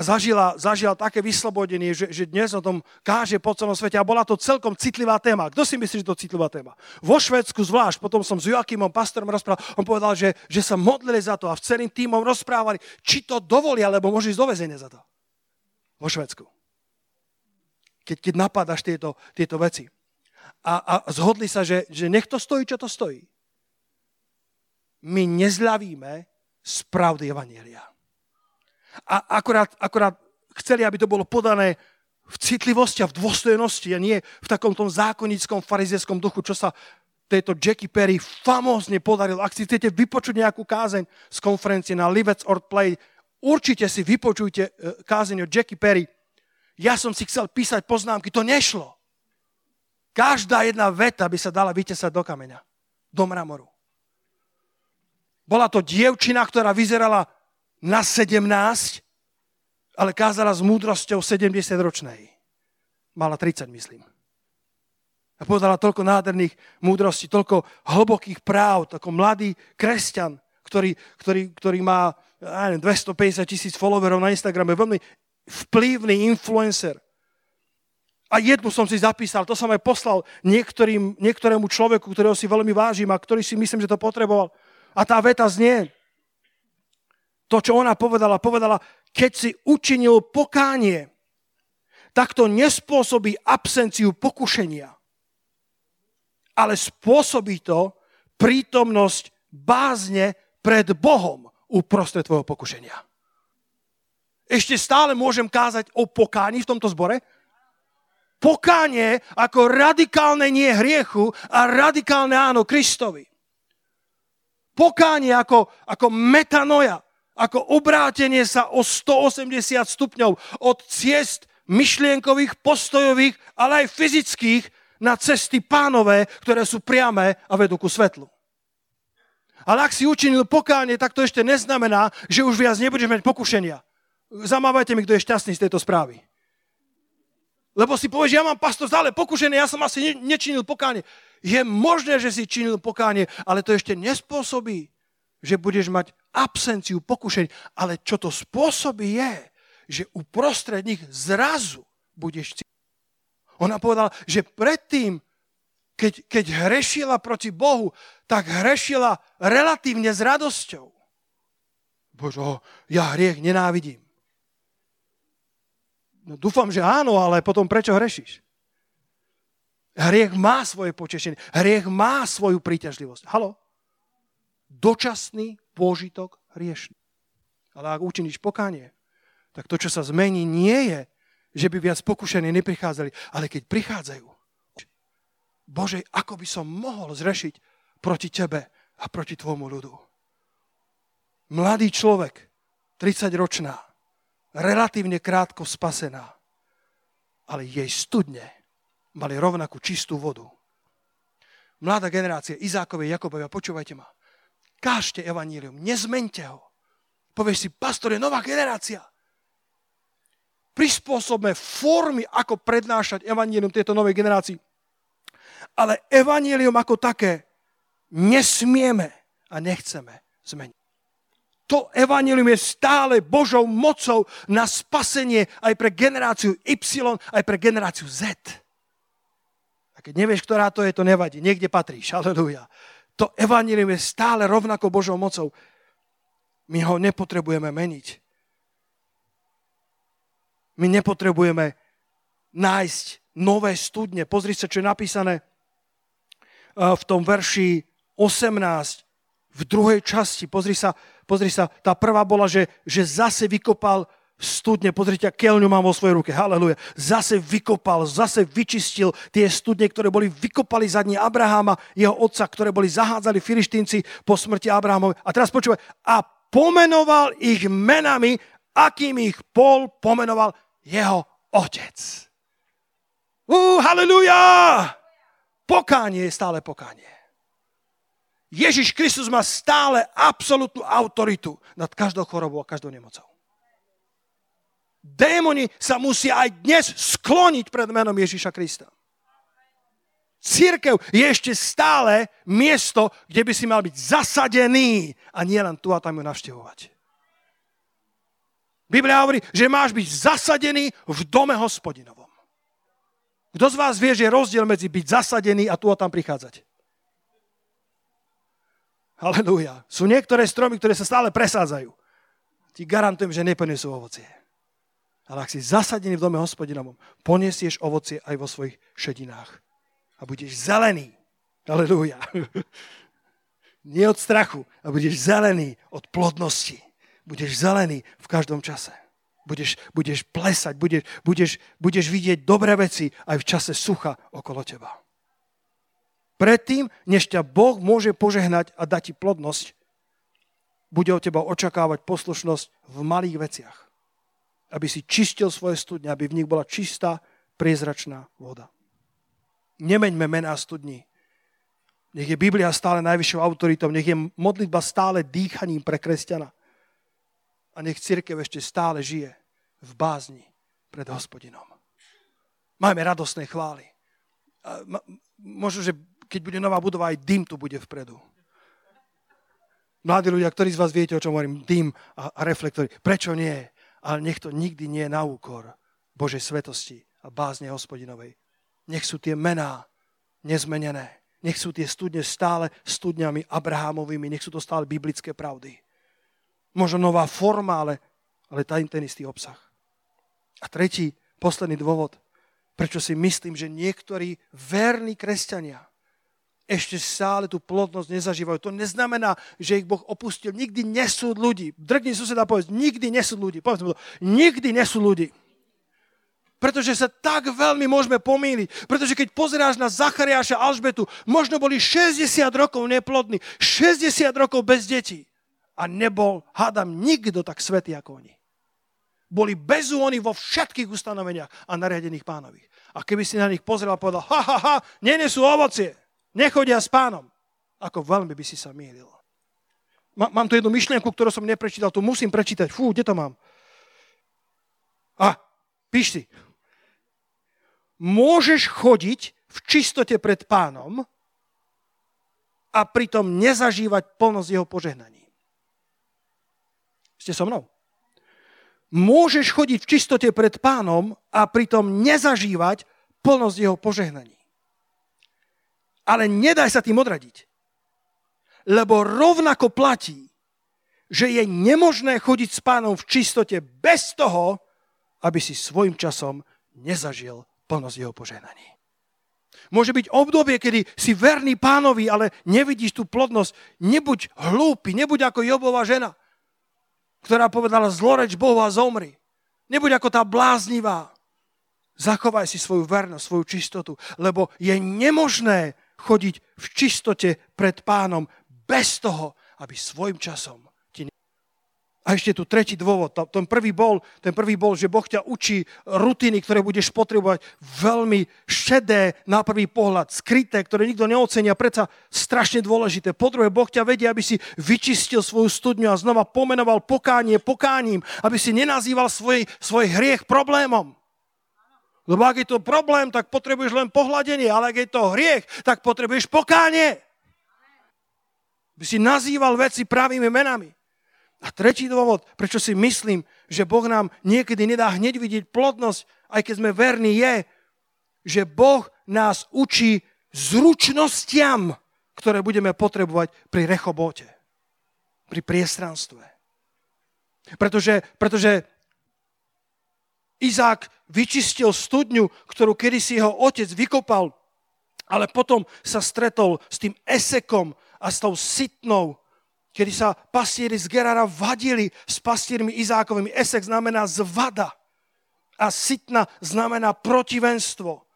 zažila, zažila také vyslobodenie, že, že dnes o tom káže po celom svete a bola to celkom citlivá téma. Kto si myslí, že to citlivá téma? Vo Švedsku zvlášť, potom som s Joakimom, pastorom rozprával, on povedal, že, že sa modlili za to a v celým týmom rozprávali, či to dovolia, lebo môže ísť do za to. Vo Švedsku keď, keď napadaš tieto, tieto veci. A, a zhodli sa, že, že nech to stojí, čo to stojí. My nezľavíme z pravdy Evanielia. A akorát, akorát chceli, aby to bolo podané v citlivosti a v dôstojnosti a nie v takom tom zákonnickom farizejskom duchu, čo sa tejto Jackie Perry famózne podarilo. Ak si chcete vypočuť nejakú kázeň z konferencie na Livets or Play, určite si vypočujte e, kázeň od Jackie Perry ja som si chcel písať poznámky, to nešlo. Každá jedna veta by sa dala vytesať do kameňa, do mramoru. Bola to dievčina, ktorá vyzerala na 17, ale kázala s múdrosťou 70-ročnej. Mala 30, myslím. A povedala toľko nádherných múdrostí, toľko hlbokých práv, ako mladý kresťan, ktorý, ktorý, ktorý má neviem, 250 tisíc followerov na Instagrame, veľmi vplyvný influencer. A jednu som si zapísal, to som aj poslal niektorým, niektorému človeku, ktorého si veľmi vážim a ktorý si myslím, že to potreboval. A tá veta znie, to, čo ona povedala, povedala, keď si učinil pokánie, tak to nespôsobí absenciu pokušenia, ale spôsobí to prítomnosť bázne pred Bohom uprostred tvojho pokušenia. Ešte stále môžem kázať o pokáni v tomto zbore? Pokánie ako radikálne nie hriechu a radikálne áno Kristovi. Pokánie ako, ako metanoja, ako obrátenie sa o 180 stupňov od ciest myšlienkových, postojových, ale aj fyzických na cesty pánové, ktoré sú priame a vedú ku svetlu. Ale ak si učinil pokánie, tak to ešte neznamená, že už viac nebudeš mať pokušenia. Zamávajte mi, kto je šťastný z tejto správy. Lebo si povieš, ja mám pastor stále pokušený, ja som asi ne, nečinil pokánie. Je možné, že si činil pokánie, ale to ešte nespôsobí, že budeš mať absenciu pokušení. Ale čo to spôsobí je, že uprostred nich zrazu budeš cítiť. Ona povedala, že predtým, keď, keď hrešila proti Bohu, tak hrešila relatívne s radosťou. Bože, ja hriech nenávidím. No dúfam, že áno, ale potom prečo hrešíš? Hriech má svoje potešenie. Hriech má svoju príťažlivosť. Halo? Dočasný pôžitok hriešný. Ale ak učiníš pokánie, tak to, čo sa zmení, nie je, že by viac pokušení neprichádzali, ale keď prichádzajú, Bože, ako by som mohol zrešiť proti tebe a proti tvojmu ľudu. Mladý človek, 30 ročná, relatívne krátko spasená, ale jej studne mali rovnakú čistú vodu. Mladá generácia, Izákovia, Jakobovia, počúvajte ma. Kážte evanílium, nezmente ho. Povieš si, pastor, je nová generácia. Prispôsobme formy, ako prednášať evanílium tejto novej generácii. Ale evanílium ako také nesmieme a nechceme zmeniť to evanilium je stále Božou mocou na spasenie aj pre generáciu Y, aj pre generáciu Z. A keď nevieš, ktorá to je, to nevadí. Niekde patríš. Aleluja. To evanílium je stále rovnako Božou mocou. My ho nepotrebujeme meniť. My nepotrebujeme nájsť nové studne. Pozri sa, čo je napísané uh, v tom verši 18 v druhej časti. Pozri sa, pozri sa tá prvá bola, že, že zase vykopal studne, pozrite, keľňu mám vo svojej ruke, haleluja. Zase vykopal, zase vyčistil tie studne, ktoré boli vykopali za dní Abraháma, jeho otca, ktoré boli zahádzali filištínci po smrti Abrahámovi. A teraz počúvaj, a pomenoval ich menami, akým ich Pol pomenoval jeho otec. Uh, haleluja! Pokánie je stále pokánie. Ježiš Kristus má stále absolútnu autoritu nad každou chorobou a každou nemocou. Démoni sa musia aj dnes skloniť pred menom Ježiša Krista. Církev je ešte stále miesto, kde by si mal byť zasadený a nie len tu a tam ju navštevovať. Biblia hovorí, že máš byť zasadený v dome hospodinovom. Kto z vás vie, že je rozdiel medzi byť zasadený a tu a tam prichádzať? Halelúja. Sú niektoré stromy, ktoré sa stále presádzajú. Ti garantujem, že neponesú ovocie. Ale ak si zasadený v dome hospodinovom, poniesieš ovocie aj vo svojich šedinách. A budeš zelený. Halelúja. Nie od strachu, a budeš zelený od plodnosti. Budeš zelený v každom čase. Budeš, budeš plesať, budeš, budeš, budeš vidieť dobré veci aj v čase sucha okolo teba. Predtým, než ťa Boh môže požehnať a dať ti plodnosť, bude od teba očakávať poslušnosť v malých veciach. Aby si čistil svoje studne, aby v nich bola čistá, priezračná voda. Nemeňme mená studní. Nech je Biblia stále najvyššou autoritou, nech je modlitba stále dýchaním pre kresťana. A nech církev ešte stále žije v bázni pred hospodinom. Majme radostné chvály. Možno, že keď bude nová budova, aj dym tu bude vpredu. Mladí ľudia, ktorí z vás viete, o čom hovorím, dym a, a reflektory. Prečo nie? Ale nech to nikdy nie je na úkor Božej svetosti a bázne hospodinovej. Nech sú tie mená nezmenené. Nech sú tie studne stále studňami Abrahámovými. Nech sú to stále biblické pravdy. Možno nová forma, ale, ale tá ten istý obsah. A tretí, posledný dôvod, prečo si myslím, že niektorí verní kresťania ešte stále tú plodnosť nezažívajú. To neznamená, že ich Boh opustil. Nikdy nesúd ľudí. Drgni suseda povedz, nikdy nesúd ľudí. Povedz to, nikdy nesúd ľudí. Pretože sa tak veľmi môžeme pomýliť. Pretože keď pozeráš na Zachariáša a Alžbetu, možno boli 60 rokov neplodní, 60 rokov bez detí. A nebol, hádam, nikto tak svetý ako oni. Boli bezúhony vo všetkých ustanoveniach a nariadených pánových. A keby si na nich pozrel a povedal, ha, ha, ha, nenesú ovocie nechodia s pánom. Ako veľmi by si sa mýlil. Mám tu jednu myšlienku, ktorú som neprečítal, tu musím prečítať. Fú, kde to mám? A, píš si. Môžeš chodiť v čistote pred pánom a pritom nezažívať plnosť jeho požehnaní. Ste so mnou? Môžeš chodiť v čistote pred pánom a pritom nezažívať plnosť jeho požehnaní. Ale nedaj sa tým odradiť. Lebo rovnako platí, že je nemožné chodiť s pánom v čistote bez toho, aby si svojim časom nezažil plnosť jeho požehnaní. Môže byť obdobie, kedy si verný pánovi, ale nevidíš tú plodnosť. Nebuď hlúpy, nebuď ako Jobová žena, ktorá povedala zloreč Bohu a zomri. Nebuď ako tá bláznivá. Zachovaj si svoju vernosť, svoju čistotu, lebo je nemožné chodiť v čistote pred pánom bez toho, aby svojim časom ti... A ešte tu tretí dôvod. Ten prvý, bol, ten prvý bol, že Boh ťa učí rutiny, ktoré budeš potrebovať veľmi šedé na prvý pohľad, skryté, ktoré nikto neocenia, predsa strašne dôležité. Po druhé, Boh ťa vedie, aby si vyčistil svoju studňu a znova pomenoval pokánie pokáním, aby si nenazýval svoj, svoj hriech problémom. Lebo ak je to problém, tak potrebuješ len pohľadenie, ale ak je to hriech, tak potrebuješ pokánie. By si nazýval veci pravými menami. A tretí dôvod, prečo si myslím, že Boh nám niekedy nedá hneď vidieť plodnosť, aj keď sme verní, je, že Boh nás učí zručnostiam, ktoré budeme potrebovať pri rechobote, pri priestranstve. Pretože, pretože Izák vyčistil studňu, ktorú kedysi jeho otec vykopal, ale potom sa stretol s tým esekom a s tou sitnou, kedy sa pastieri z Gerara vadili s pastiermi Izákovými. Esek znamená zvada a sitna znamená protivenstvo.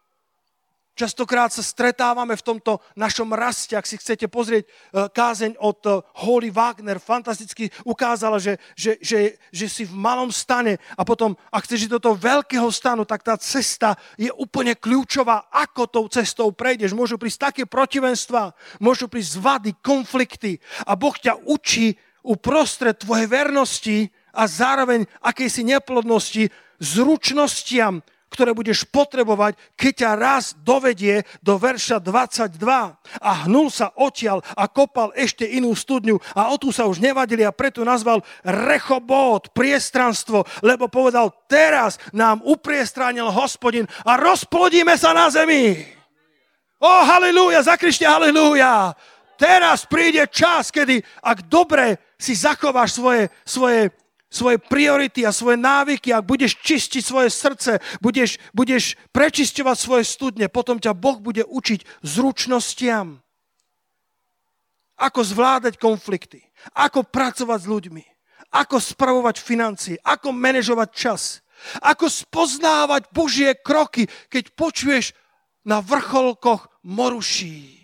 Častokrát sa stretávame v tomto našom raste, ak si chcete pozrieť e, kázeň od e, Holly Wagner, fantasticky ukázala, že, že, že, že si v malom stane. A potom, ak chceš ísť do toho veľkého stanu, tak tá cesta je úplne kľúčová, ako tou cestou prejdeš. Môžu prísť také protivenstva, môžu prísť zvady, konflikty. A Boh ťa učí uprostred tvojej vernosti a zároveň akejsi neplodnosti zručnostiam, ktoré budeš potrebovať, keď ťa raz dovedie do verša 22. A hnul sa odtiaľ a kopal ešte inú studňu a o tu sa už nevadili a preto nazval Rechobot, priestranstvo, lebo povedal, teraz nám upriestránil hospodin a rozplodíme sa na zemi. O, halleluja, zakrište halleluja. Teraz príde čas, kedy, ak dobre si zachováš svoje, svoje svoje priority a svoje návyky, ak budeš čistiť svoje srdce, budeš, budeš prečisťovať svoje studne, potom ťa Boh bude učiť zručnostiam. Ako zvládať konflikty, ako pracovať s ľuďmi, ako spravovať financie, ako manažovať čas, ako spoznávať Božie kroky, keď počuješ na vrcholkoch moruší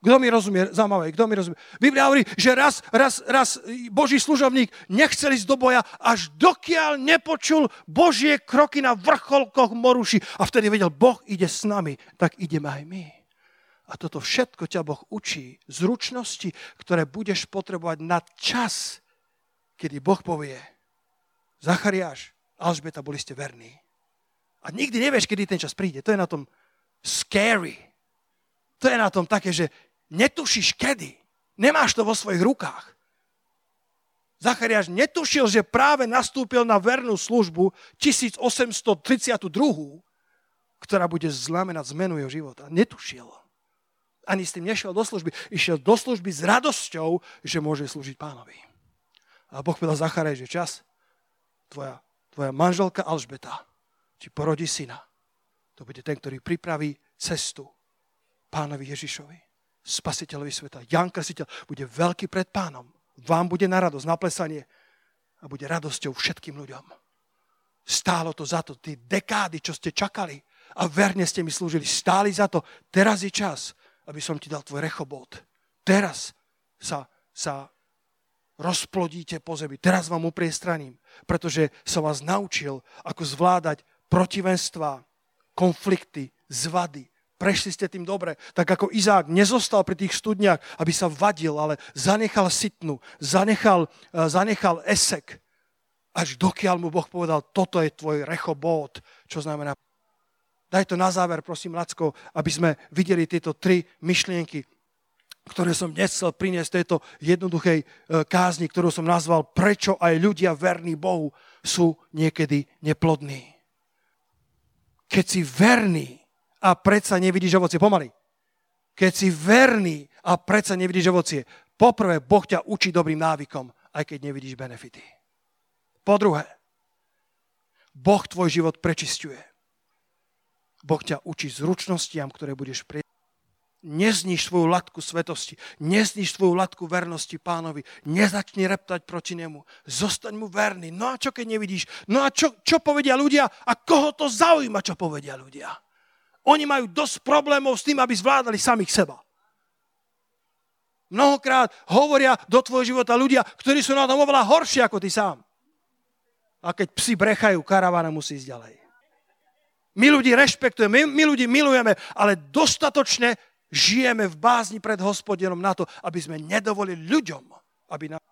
kto mi rozumie? Zaujímavé, kto mi rozumie? Biblia hovorí, že raz, raz, raz Boží služobník nechcel ísť do boja, až dokiaľ nepočul Božie kroky na vrcholkoch moruši. A vtedy vedel, Boh ide s nami, tak ideme aj my. A toto všetko ťa Boh učí. Zručnosti, ktoré budeš potrebovať na čas, kedy Boh povie, Zachariáš, Alžbeta, boli ste verní. A nikdy nevieš, kedy ten čas príde. To je na tom scary. To je na tom také, že netušíš kedy. Nemáš to vo svojich rukách. Zachariáš netušil, že práve nastúpil na vernú službu 1832, ktorá bude znamenať zmenu jeho života. Netušil. Ani s tým nešiel do služby. Išiel do služby s radosťou, že môže slúžiť pánovi. A Boh povedal Zachariáš, že čas, tvoja, tvoja manželka Alžbeta ti porodí syna. To bude ten, ktorý pripraví cestu pánovi Ježišovi spasiteľovi sveta. Jan Krsiteľ bude veľký pred pánom. Vám bude na radosť, na plesanie a bude radosťou všetkým ľuďom. Stálo to za to, tie dekády, čo ste čakali a verne ste mi slúžili, stáli za to. Teraz je čas, aby som ti dal tvoj rechobot. Teraz sa, sa rozplodíte po zemi. Teraz vám upriestraním, pretože som vás naučil, ako zvládať protivenstva, konflikty, zvady, Prešli ste tým dobre. Tak ako Izák nezostal pri tých studniach, aby sa vadil, ale zanechal sitnu, zanechal, eh, zanechal esek. Až dokiaľ mu Boh povedal, toto je tvoj rechobót, čo znamená... Daj to na záver, prosím, Lacko, aby sme videli tieto tri myšlienky, ktoré som dnes chcel priniesť tejto jednoduchej eh, kázni, ktorú som nazval Prečo aj ľudia verní Bohu sú niekedy neplodní. Keď si verný, a predsa nevidíš ovocie. Pomaly. Keď si verný a predsa nevidíš ovocie. Poprvé, Boh ťa učí dobrým návykom, aj keď nevidíš benefity. Po druhé, Boh tvoj život prečistuje. Boh ťa učí zručnostiam, ktoré budeš prieť nezniž svoju latku svetosti, nezniž svoju latku vernosti pánovi, nezačni reptať proti nemu, zostaň mu verný. No a čo keď nevidíš? No a čo, čo povedia ľudia? A koho to zaujíma, čo povedia ľudia? Oni majú dosť problémov s tým, aby zvládali samých seba. Mnohokrát hovoria do tvojho života ľudia, ktorí sú na tom oveľa horší ako ty sám. A keď psi brechajú, karavana musí ísť ďalej. My ľudí rešpektujeme, my, my ľudí milujeme, ale dostatočne žijeme v bázni pred hospodinom na to, aby sme nedovolili ľuďom, aby, nám,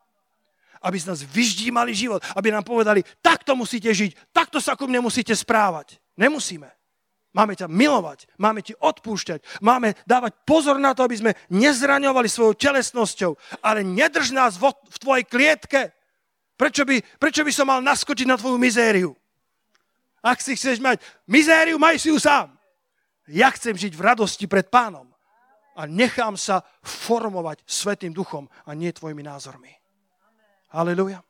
aby z nás vyždímali život, aby nám povedali, takto musíte žiť, takto sa ku mne musíte správať. Nemusíme. Máme ťa milovať, máme ti odpúšťať, máme dávať pozor na to, aby sme nezraňovali svojou telesnosťou, ale nedrž nás vo, v tvojej klietke. Prečo by, prečo by som mal naskočiť na tvoju mizériu? Ak si chceš mať mizériu, maj si ju sám. Ja chcem žiť v radosti pred pánom a nechám sa formovať Svetým duchom a nie tvojimi názormi. Halelujá.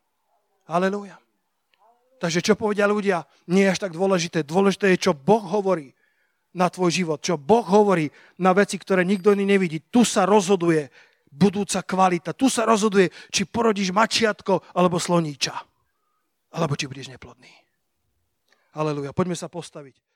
Halelujá. Takže čo povedia ľudia, nie je až tak dôležité. Dôležité je, čo Boh hovorí na tvoj život, čo Boh hovorí na veci, ktoré nikto iný nevidí. Tu sa rozhoduje budúca kvalita. Tu sa rozhoduje, či porodíš mačiatko alebo sloníča. Alebo či budeš neplodný. Aleluja. Poďme sa postaviť.